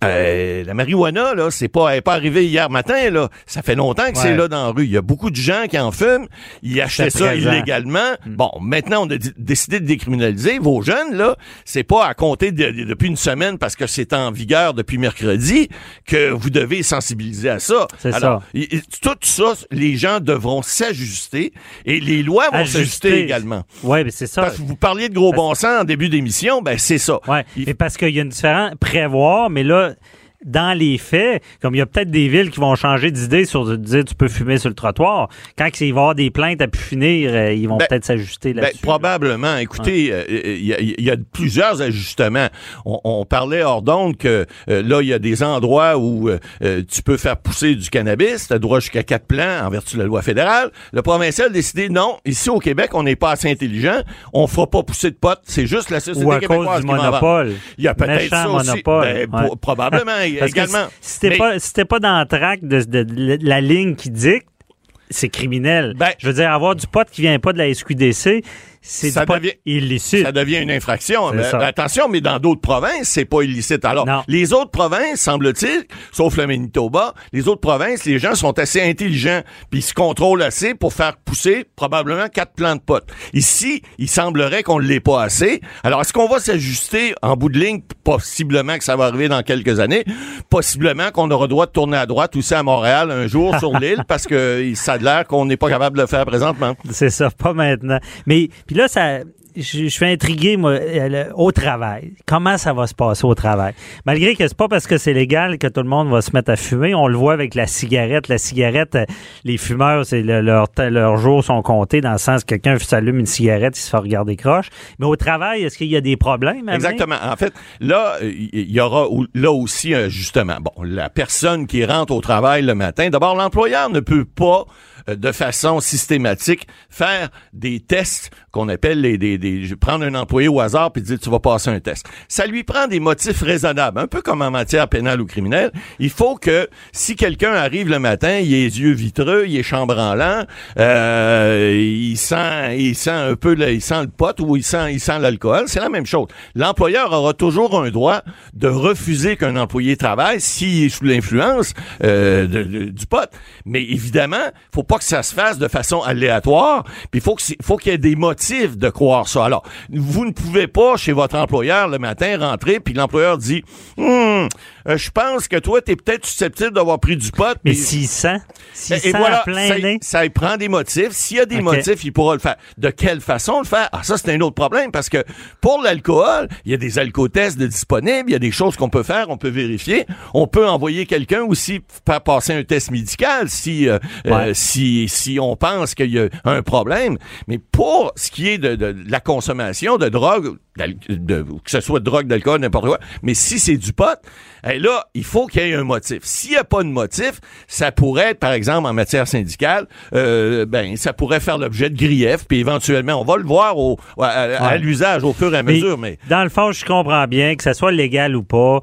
euh, la marijuana, là, c'est pas, elle est pas arrivée hier matin, là. Ça fait longtemps que c'est là dans la rue. Il y a beaucoup de gens qui en fument. Ils achetaient ça présent. illégalement. Bon, maintenant, on a décidé de décriminaliser. Vos jeunes, là, c'est pas à compter de- de- depuis une semaine parce que c'est en vigueur depuis mercredi que vous devez à ça. C'est Alors, ça. tout ça, les gens devront s'ajuster et les lois vont s'ajuster également. Oui, mais c'est ça. Parce que vous parliez de gros Parce- bon sens en début d'émission, ben c'est ça. Il- mais parce qu'il y a une différence. Prévoir, mais là, dans les faits, comme il y a peut-être des villes qui vont changer d'idée sur de dire tu peux fumer sur le trottoir, quand il va y avoir des plaintes à pu finir, euh, ils vont Ben, peut-être s'ajuster Ben, là-dessus. probablement. Écoutez, euh, il y, a, il y a plusieurs ajustements. On, on parlait hors d'onde que euh, là, il y a des endroits où euh, euh, tu peux faire pousser du cannabis. Tu as droit jusqu'à quatre plants en vertu de la loi fédérale. Le provincial a décidé non, ici au Québec, on n'est pas assez intelligent. On fera pas pousser de potes. C'est juste la société Ou à québécoise cause du qui monopole. Il y a peut-être ça aussi. monopole. Ben, Ouais. probablement Parce que également. si- si t'es Mais- pas, si pas dans le track de, de- de la ligne qui dicte, c'est criminel. Ben- je veux dire, avoir du pot qui vient pas de la SQDC, c'est ça devient- illicite. ça devient une infraction. Mais ça. attention, mais dans d'autres provinces, c'est pas illicite. Alors, Non. les autres provinces, semble-t-il, sauf le Manitoba, les autres provinces, les gens sont assez intelligents, puis ils se contrôlent assez pour faire pousser probablement quatre plants de potes. Ici, il semblerait qu'on ne l'ait pas assez. Alors, est-ce qu'on va s'ajuster en bout de ligne? Possiblement que ça va arriver dans quelques années. Possiblement qu'on aura droit de tourner à droite aussi à Montréal un jour sur l'île, parce que ça a l'air qu'on n'est pas capable de le faire présentement. C'est ça, pas maintenant. Mais puis là, ça, je, je suis intrigué moi euh, au travail. Comment ça va se passer au travail? Malgré que c'est pas parce que c'est légal que tout le monde va se mettre à fumer. On le voit avec la cigarette. La cigarette, euh, les fumeurs, c'est le- leur leurs jours sont comptés dans le sens que quelqu'un s'allume une cigarette, il se fait regarder croche. Mais au travail, est-ce qu'il y a des problèmes? Exactement. En fait, là, euh, il y aura là aussi un justement. Bon, la personne qui rentre au travail le matin, d'abord, l'employeur ne peut pas euh, de façon systématique faire des tests qu'on appelle les des, des prendre un employé au hasard puis dire tu vas passer un test. Ça lui prend des motifs raisonnables, un peu comme en matière pénale ou criminelle. Il faut que si quelqu'un arrive le matin, il a les yeux vitreux, il est chambranlant, euh, il sent il sent un peu le, il sent le pot ou il sent il sent l'alcool, c'est la même chose. L'employeur aura toujours un droit de refuser qu'un employé travaille s'il est sous l'influence euh, du pot. Mais évidemment, faut pas que ça se fasse de façon aléatoire, puis il faut c'est- faut qu'il y ait des motifs de croire ça. Alors, vous ne pouvez pas chez votre employeur le matin rentrer puis l'employeur dit Hum, je pense que toi tu es peut-être susceptible d'avoir pris du pot. Mais s'il sent, s'il sent voilà, plein ça, nez. ça prend des motifs. S'il y a des motifs, il pourra le faire. De quelle façon le faire? Ah, ça, c'est un autre problème parce que pour l'alcool, il y a des alcotests de disponibles, il y a des choses qu'on peut faire, on peut vérifier. On peut envoyer quelqu'un aussi faire passer un test médical si, euh, Ouais. euh, si, si on pense qu'il y a un problème. Mais pour ce qui est de, de- de la consommation de drogue, de, que ce soit de drogue, d'alcool, n'importe quoi, mais si c'est du pot, eh là, il faut qu'il y ait un motif. S'il n'y a pas de motif, ça pourrait être, par exemple, en matière syndicale, euh, ben, ça pourrait faire l'objet de griefs, puis éventuellement, on va le voir au, à, à- à Ouais. l'usage au fur et à mesure, mais dans le fond, je comprends bien que ça soit légal ou pas,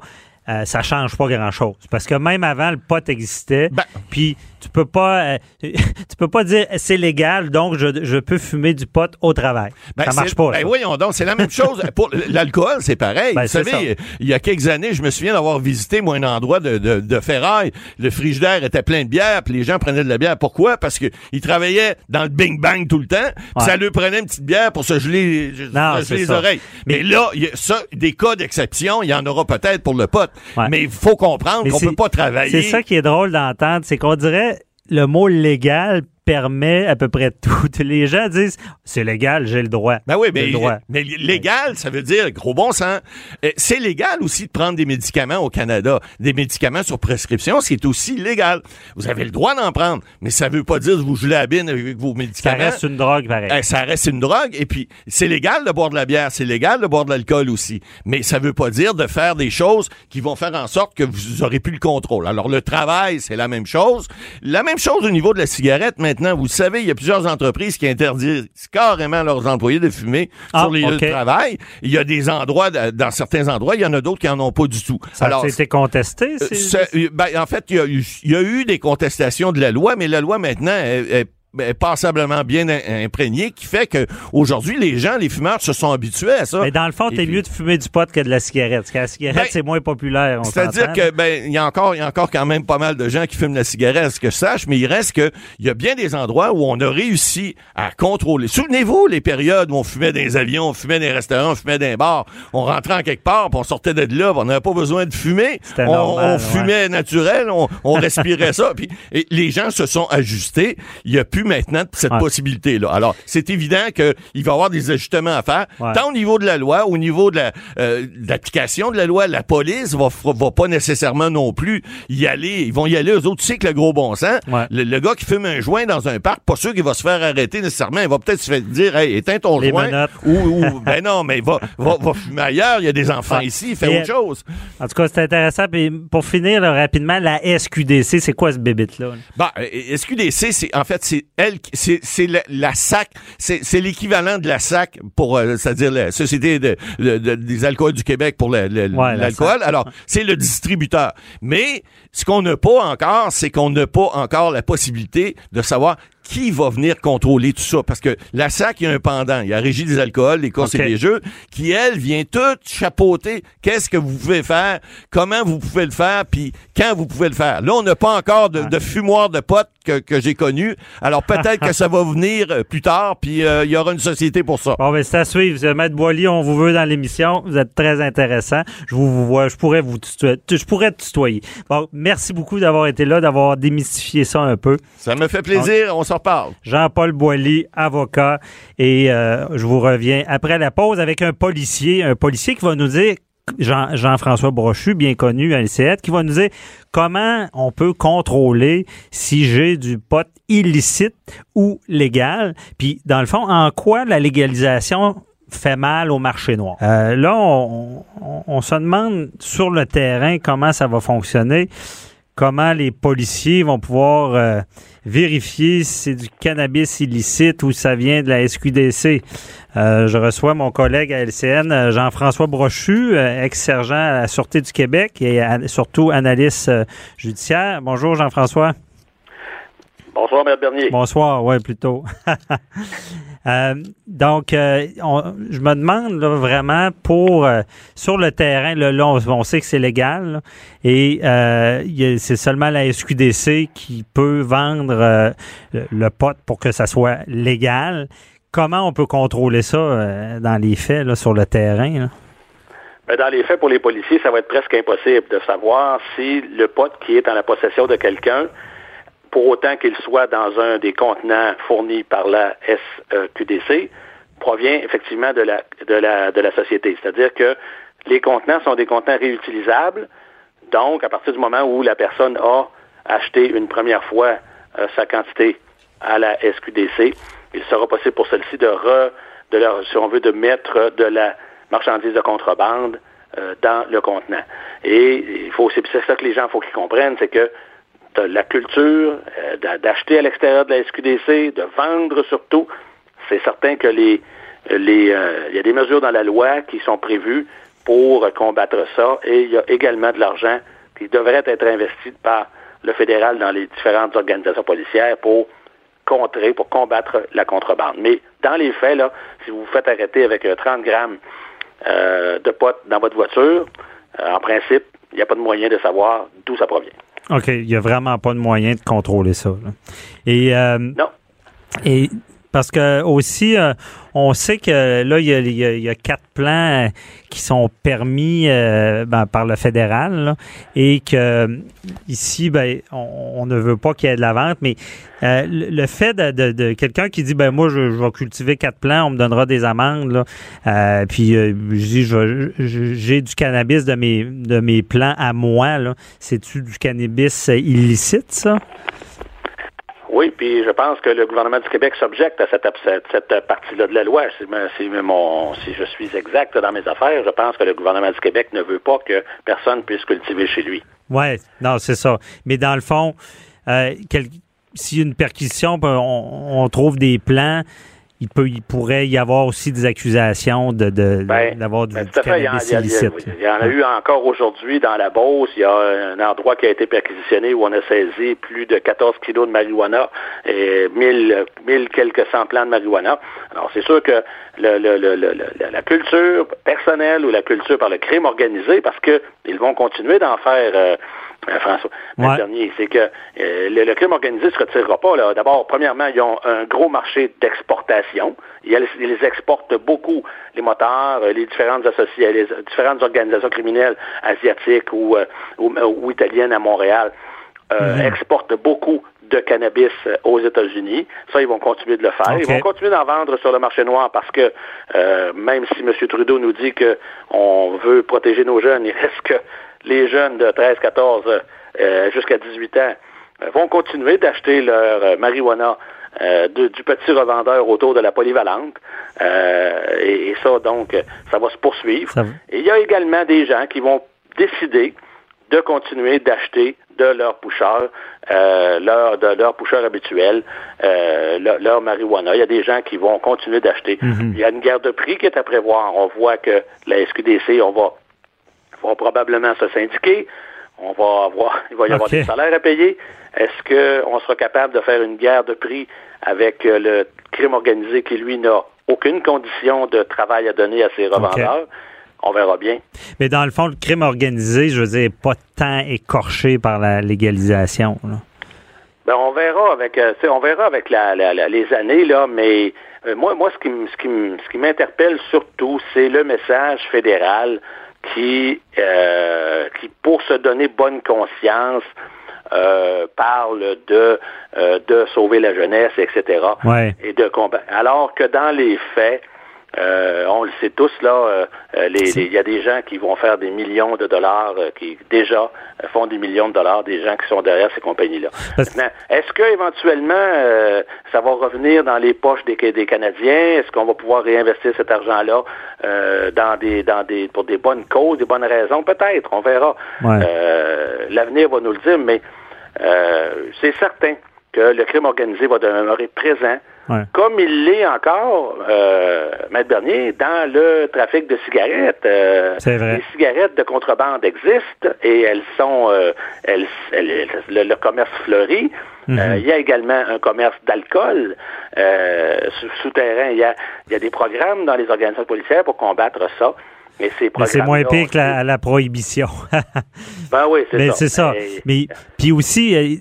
euh, ça change pas grand-chose. Parce que même avant, le pot existait. Ben- Puis tu peux pas, euh, tu peux pas dire c'est légal, donc je, je peux fumer du pot au travail. Ben, ça marche pas. Ben voyons donc, c'est la même chose. Pour l'alcool, c'est pareil. Ben, Vous savez, il y a quelques années, je me souviens d'avoir visité, moi, un endroit de, de, de ferraille. Le frigidaire était plein de bière, puis les gens prenaient de la bière. Pourquoi? Parce que ils travaillaient dans le bing-bang tout le temps, Ouais. ça leur prenait une petite bière pour se geler, se Non, geler les ça. oreilles. Mais, Mais- là, y a ça, des cas d'exception, il y en aura peut-être pour le pot. Ouais. Mais il faut comprendre qu'on peut pas travailler. C'est ça qui est drôle d'entendre, c'est qu'on dirait le mot légal permet à peu près tout. Les gens disent c'est légal, j'ai le droit. Ben oui, mais, le droit. mais légal, ça veut dire gros bon sens. Euh, C'est légal aussi de prendre des médicaments au Canada, des médicaments sur prescription, c'est aussi légal. Vous avez le droit d'en prendre, mais ça veut pas dire de vous geler la bine avec vos Ça médicaments. reste une drogue pareil. Eh, ça reste une drogue. Et puis, c'est légal de boire de la bière, c'est légal de boire de l'alcool aussi. Mais ça veut pas dire de faire des choses qui vont faire en sorte que vous aurez plus le contrôle. Alors, le travail, c'est la même chose. La même chose au niveau de la cigarette. Maintenant, vous le savez, il y a plusieurs entreprises qui interdisent carrément leurs employés de fumer Ah, sur les lieux de travail. Il y a des endroits, dans certains endroits, il y en a d'autres qui en ont pas du tout. ça a été contesté. Euh, ben, en fait, il y, a eu, il y a eu des contestations de la loi, mais la loi maintenant est, est- est passablement bien imprégnée, qui fait que aujourd'hui les gens, les fumeurs, se sont habitués à ça. Mais dans le fond, t'es puis- mieux de fumer du pot que de la cigarette. Parce que la cigarette, Ben, c'est moins populaire. C'est-à-dire que ben il y a encore il y a encore quand même pas mal de gens qui fument la cigarette, ce que je sache, mais il reste que il y a bien des endroits où on a réussi à contrôler. Souvenez-vous les périodes où on fumait dans les avions, on fumait dans les restaurants, on fumait dans les bars, on rentrait en quelque part, puis on sortait de là, puis on n'avait pas besoin de fumer. On, normal, on ouais. fumait naturel, on, on respirait ça, puis et les gens se sont ajustés. Il y a plus maintenant cette Ouais. possibilité là. Alors c'est évident que il va y avoir des ajustements à faire, Ouais. tant au niveau de la loi, au niveau de la euh, de l'application de la loi, la police va va pas nécessairement non plus y aller. Ils vont y aller eux autres. Tu sais que le gros bon sens, Ouais. le, le gars qui fume un joint dans un parc, pas sûr qu'il va se faire arrêter nécessairement. Il va peut-être se faire dire, hey, éteins ton Les joint. Ou, ou- ben non, mais va, va, va fumer ailleurs. Il y a des enfants ici. Fais Et, autre chose. En tout cas, c'est intéressant. Puis pour finir là, rapidement, la SQDC, c'est quoi ce bébite-là? là? Bah, euh, SQDC, c'est en fait c'est elle, c'est c'est la, la SAC, c'est c'est l'équivalent de la SAC pour, euh, c'est-à-dire la Société de, de- de- des alcools du Québec pour le- le- Ouais, la l'alcool. Alors, c'est le distributeur. Mais ce qu'on n'a pas encore, c'est qu'on n'a pas encore la possibilité de savoir qui va venir contrôler tout ça? Parce que la SAC, il y a un pendant. Il y a la Régie des alcools, les courses OK. et des jeux, qui, elle, vient tout chapeauter. Qu'est-ce que vous pouvez faire? Comment vous pouvez le faire? Puis quand vous pouvez le faire? Là, on n'a pas encore de, de fumoir de potes que, que j'ai connu. Alors, peut-être que ça va venir euh, plus tard, puis euh, il y aura une société pour ça. Bon, ben, c'est à suivre. Maître Boily, on vous veut dans l'émission. Vous êtes très intéressant. Je vous, vous vois, je pourrais vous tutoyer. Je pourrais tutoyer. Bon, merci beaucoup d'avoir été là, d'avoir démystifié ça un peu. Ça me fait plaisir. On Jean-Paul Boily, avocat, et euh, je vous reviens après la pause avec un policier, un policier qui va nous dire, Jean- Jean-François Brochu, bien connu à LCF, qui va nous dire comment on peut contrôler si j'ai du pot illicite ou légal, puis dans le fond, en quoi la légalisation fait mal au marché noir. Euh, là, on se demande sur le terrain comment ça va fonctionner, comment les policiers vont pouvoir euh, vérifier si c'est du cannabis illicite ou ça vient de la SQDC. Euh, je reçois mon collègue à LCN, Jean-François Brochu, euh, ex-sergent à la Sûreté du Québec et surtout analyste euh, judiciaire. Bonjour Jean-François. Bonsoir, Maître Bernier. Bonsoir, ouais, plutôt. Euh, donc, euh, on- je me demande là, vraiment pour euh, sur le terrain, là, là, on, on sait que c'est légal là, et euh, c'est seulement la SQDC qui peut vendre euh, le, le pot pour que ça soit légal. Comment on peut contrôler ça euh, dans les faits là, sur le terrain? là? Ben, dans les faits, pour les policiers, ça va être presque impossible de savoir si le pot qui est en la possession de quelqu'un, pour autant qu'il soit dans un des contenants fournis par la SQDC, provient effectivement de la, société. C'est-à-dire que les contenants sont des contenants réutilisables. Donc, à partir du moment où la personne a acheté une première fois euh, sa quantité à la SQDC, il sera possible pour celle-ci de, re, de leur, si on veut, de mettre de la marchandise de contrebande euh, dans le contenant. Et il faut c'est c'est ça que les gens faut qu'ils comprennent, c'est que la culture euh, d'a- d'acheter à l'extérieur de la SQDC, de vendre surtout. C'est certain que les euh, il y a des mesures dans la loi qui sont prévues pour combattre ça et il y a également de l'argent qui devrait être investi par le fédéral dans les différentes organisations policières pour contrer, pour combattre la contrebande. Mais dans les faits, là, si vous vous faites arrêter avec euh, 30 grammes euh, de pot dans votre voiture, en principe, il n'y a pas de moyen de savoir d'où ça provient. OK, il n'y a vraiment pas de moyen de contrôler ça. là. Et euh, Non. Et parce que aussi, euh, on sait que là, il y a, quatre plans euh, qui sont permis euh, ben, par le fédéral là, et que ici, ben, on, ne veut pas qu'il y ait de la vente, mais le, fait de, quelqu'un qui dit ben moi je, vais cultiver quatre plants, on me donnera des amendes là, puis je dis j'ai du cannabis de mes de mes plants à moi là, c'est-tu du cannabis illicite ça? Oui, puis je pense que le gouvernement du Québec s'objecte à cette, cette, partie-là de la loi. Si, si si je suis exact dans mes affaires, je pense que le gouvernement du Québec ne veut pas que personne puisse cultiver chez lui. Ouais, non, c'est ça. Mais dans le fond, euh, quel- a une perquisition, ben, on, on trouve des plans, il peut, il pourrait y avoir aussi des accusations de, de- Ben, d'avoir du, ben, du fait. Il y, cannabis il a- illicite. il y en a eu encore aujourd'hui dans la Beauce. Il y a un endroit qui a été perquisitionné où on a saisi plus de 14 kilos de marijuana et 1000, 1000 quelques cent plants de marijuana. Alors, c'est sûr que le, le- le- la culture personnelle ou la culture par le crime organisé, parce que ils vont continuer d'en faire, euh, François Ouais. dernier, c'est que euh, le, le crime organisé ne se retirera pas. là. D'abord, premièrement, ils ont un gros marché d'exportation. Ils, ils exportent beaucoup les moteurs, euh, les différentes associations, les différentes organisations criminelles asiatiques ou, euh, ou, ou italiennes à Montréal euh, exportent beaucoup de cannabis euh, aux États-Unis. Ça, ils vont continuer de le faire. Ils vont continuer d'en vendre sur le marché noir parce que euh, même si M. Trudeau nous dit que on veut protéger nos jeunes, il reste que les jeunes de 13, 14 euh, jusqu'à 18 ans euh, vont continuer d'acheter leur euh, marijuana euh, de- du petit revendeur autour de la polyvalente. Euh, et, et ça, donc, ça va se poursuivre. Va. Et il y a également des gens qui vont décider de continuer d'acheter de leur poucheur, euh, leur, de leur poucheur habituel, euh, leur, leur marijuana. Il y a des gens qui vont continuer d'acheter. Il y a une guerre de prix qui est à prévoir. On voit que la SQDC, on va, vont probablement se syndiquer, on va avoir, il va y avoir des salaires à payer. Est-ce qu'on sera capable de faire une guerre de prix avec euh, le crime organisé qui, lui, n'a aucune condition de travail à donner à ses revendeurs? On verra bien. Mais dans le fond, le crime organisé, je veux dire, pas tant écorché par la légalisation. là. Ben, on verra avec, euh, on verra avec la, la- la- les années là, mais euh, moi, moi, ce qui, ce qui, ce qui m'interpelle surtout, c'est le message fédéral qui, euh, qui, pour se donner bonne conscience, euh, parle de euh, de sauver la jeunesse, etc. Ouais. Et de combattre. Alors que dans les faits, euh, on le sait tous là, euh, euh, les- C'est- les- il y a des gens qui vont faire des millions de dollars, euh, qui déjà font des millions de dollars, des gens qui sont derrière ces compagnies-là. Maintenant, est-ce que éventuellement euh, ça va revenir dans les poches des, des Canadiens? Est-ce qu'on va pouvoir réinvestir cet argent-là euh, dans des, dans des, pour des bonnes causes, des bonnes raisons? Peut-être, on verra. Ouais. Euh, L'avenir va nous le dire, mais euh, c'est certain que le crime organisé va demeurer présent Ouais. comme il l'est encore, euh, Maître Bernier, dans le trafic de cigarettes. Euh, vrai. Les cigarettes de contrebande existent et elles sont, euh, elles, elles- le, le commerce fleurit. Mhm. Euh, il y a également un commerce d'alcool euh, sou- souterrain. Il y, a, il y a des programmes dans les organisations policières pour combattre ça. Mais, ces Mais c'est moins pire que la, la prohibition. Ben oui, c'est Mais ça. c'est ça. Mais- Mais puis aussi, euh,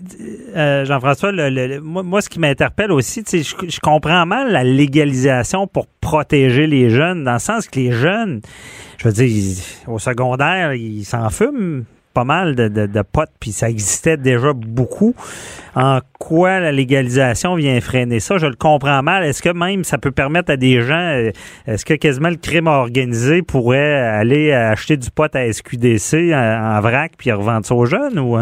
euh, Jean-François, le- le- le- moi, moi, ce qui m'interpelle aussi, je, je comprends mal la légalisation pour protéger les jeunes, dans le sens que les jeunes, je veux dire, ils- au secondaire, ils s'en fument pas mal de, de, de potes, puis ça existait déjà beaucoup. En quoi la légalisation vient freiner ça? Je le comprends mal. Est-ce que même ça peut permettre à des gens, euh, est-ce que quasiment le crime organisé pourrait aller acheter du pot à SQDC en, en vrac puis revendre ça aux jeunes ou?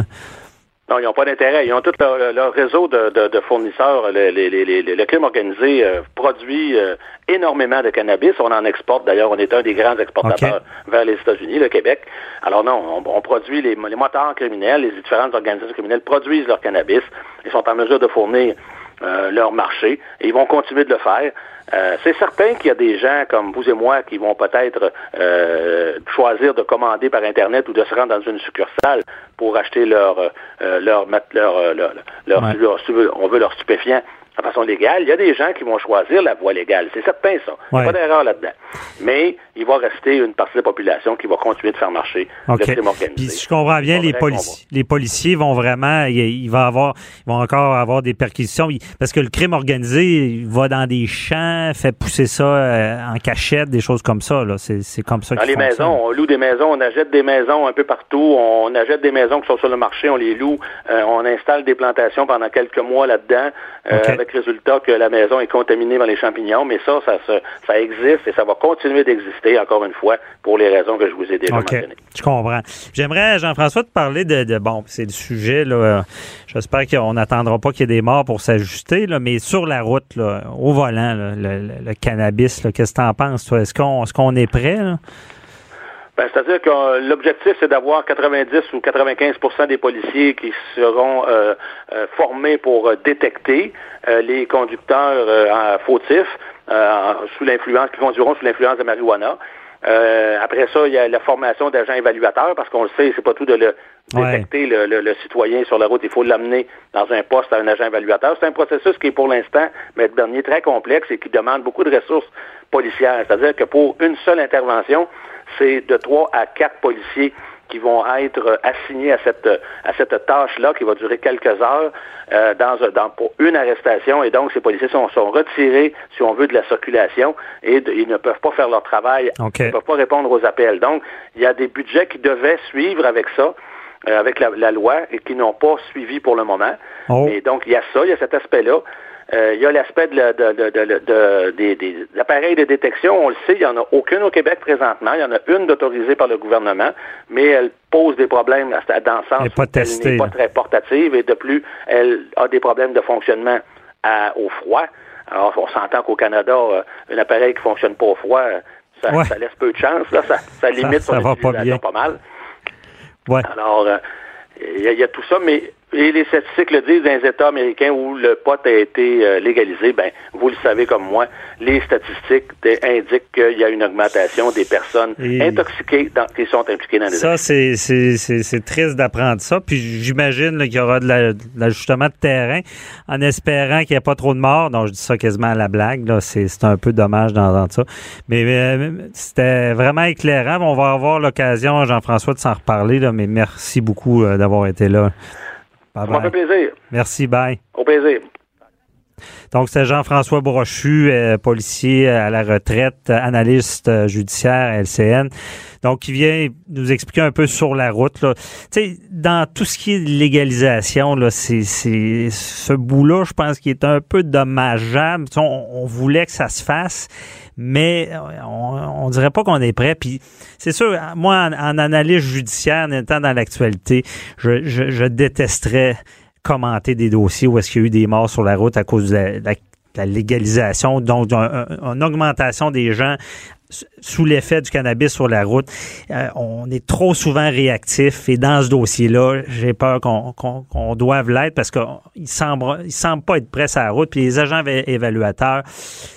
Non, ils n'ont pas d'intérêt. Ils ont tout leur, leur réseau de, de- de fournisseurs. Le, les- les- les- le crime organisé euh, produit euh, énormément de cannabis. On en exporte. D'ailleurs, on est un des grands exportateurs vers les États-Unis, le Québec. Alors non, on, on produit les, les moteurs criminels, les différentes organisations criminelles produisent leur cannabis. Ils sont en mesure de fournir euh, leur marché et ils vont continuer de le faire. Euh, c'est certain qu'il y a des gens comme vous et moi qui vont peut-être euh, choisir de commander par Internet ou de se rendre dans une succursale pour acheter leur euh, leur leur, leur, leur- Ouais. leur- si on veut leur stupéfiant de façon légale. Il y a des gens qui vont choisir la voie légale. C'est certain, ça. Il n'y Ouais. a pas d'erreur là-dedans. Mais il va rester une partie de la population qui va continuer de faire marcher OK. le crime organisé. Puis si je comprends bien, les, polici- les policiers vont vraiment, il, il va avoir, ils vont encore avoir des perquisitions parce que le crime organisé il va dans des champs, fait pousser ça euh, en cachette, des choses comme ça. C'est, comme ça. Dans les maisons, on loue des maisons, on achète des maisons un peu partout, on achète des maisons qui sont sur le marché, on les loue, euh, on installe des plantations pendant quelques mois là-dedans, euh, avec résultat que la maison est contaminée par les champignons, mais ça, ça, existe et ça va continuer d'exister, encore une fois, pour les raisons que je vous ai déjà OK, mentionnées. je comprends. J'aimerais, Jean-François, te parler de, de- bon, c'est le sujet, là. euh, J'espère qu'on n'attendra pas qu'il y ait des morts pour s'ajuster, là, mais sur la route, là, au volant, là, le, cannabis, qu'est-ce que t'en penses, toi? Est-ce qu'on, est-ce qu'on est prêt, là? Ben, C'est-à-dire que euh, l'objectif, c'est d'avoir 90 ou 95% des policiers qui seront euh, euh, formés pour détecter euh, les conducteurs euh, en- fautifs sous l'influence, qui conduiront sous l'influence de marijuana. Après ça, il y a la formation d'agents évaluateurs, parce qu'on le sait, c'est pas tout de le Ouais. détecter le, le- le citoyen sur la route, il faut l'amener dans un poste à un agent évaluateur. C'est un processus qui est pour l'instant, Maître Bernier, très complexe et qui demande beaucoup de ressources policières. C'est-à-dire que pour une seule intervention, c'est de trois à quatre policiers qui vont être euh, assignés à cette à cette tâche-là qui va durer quelques heures euh, dans, pour une arrestation et donc ces policiers sont, sont retirés si on veut de la circulation et de- ils ne peuvent pas faire leur travail, ils ne peuvent pas répondre aux appels. Donc il y a des budgets qui devaient suivre avec ça. euh, avec la, la loi et qui n'ont pas suivi pour le moment. Oh. Et donc, il y a ça, il y a cet aspect-là. Euh, il y a l'aspect de, de- de- de- de- des, des appareils de détection. On le sait, il n'y en a aucune au Québec présentement. Il y en a une d'autorisée par le gouvernement, mais elle pose des problèmes dans le sens Elle pas elle n'est pas très portative et de plus, elle a des problèmes de fonctionnement à- au froid. Alors, on s'entend qu'au Canada, euh, un appareil qui fonctionne pas au froid, euh, ça, Ouais. ça laisse peu de chance. Là, ça, ça limite ça son va pas bien. pas mal. Ouais. Alors, euh, y, il y a tout ça, mais Et les statistiques le disent dans les États américains où le pot a été euh, légalisé, ben vous le savez comme moi, les statistiques indiquent qu'il y a une augmentation des personnes intoxiquées qui sont impliquées dans les Ça, c'est, c'est, triste d'apprendre ça. Puis j'imagine qu'il y aura de, l'ajustement de terrain en espérant qu'il n'y ait pas trop de morts. Donc je dis ça quasiment à la blague. Là. C'est, un peu dommage d'entendre ça. Mais euh, c'était vraiment éclairant. On va avoir l'occasion, Jean-François, de s'en reparler. Là, mais merci beaucoup euh, d'avoir été là. Ça m'a fait plaisir. Merci, bye. Au plaisir. Donc, c'est Jean-François Brochu, euh, policier à la retraite, analyste euh, judiciaire LCN. Donc, qui vient nous expliquer un peu sur la route. Là. sais, dans tout ce qui est légalisation, là, c'est, ce bout-là, je pense, qui est un peu dommageable. On, on, voulait que ça se fasse, mais on, on dirait pas qu'on est prêt. Puis c'est sûr, moi, en, analyse judiciaire, en étant dans l'actualité, je, détesterais commenter des dossiers où est-ce qu'il y a eu des morts sur la route à cause de la, légalisation, donc une augmentation des gens sous l'effet du cannabis sur la route. Euh, on est trop souvent réactif et dans ce dossier-là, j'ai peur qu'on qu doive l'être parce qu'il semble, il semble pas être prêt à la route. Puis les agents évaluateurs,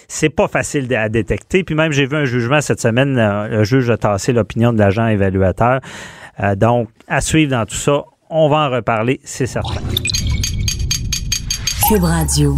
c'est pas facile à détecter. Puis même, j'ai vu un jugement cette semaine, euh, le juge a tassé l'opinion de l'agent évaluateur. Euh, donc, à suivre dans tout ça, on va en reparler, c'est certain. Cube Radio.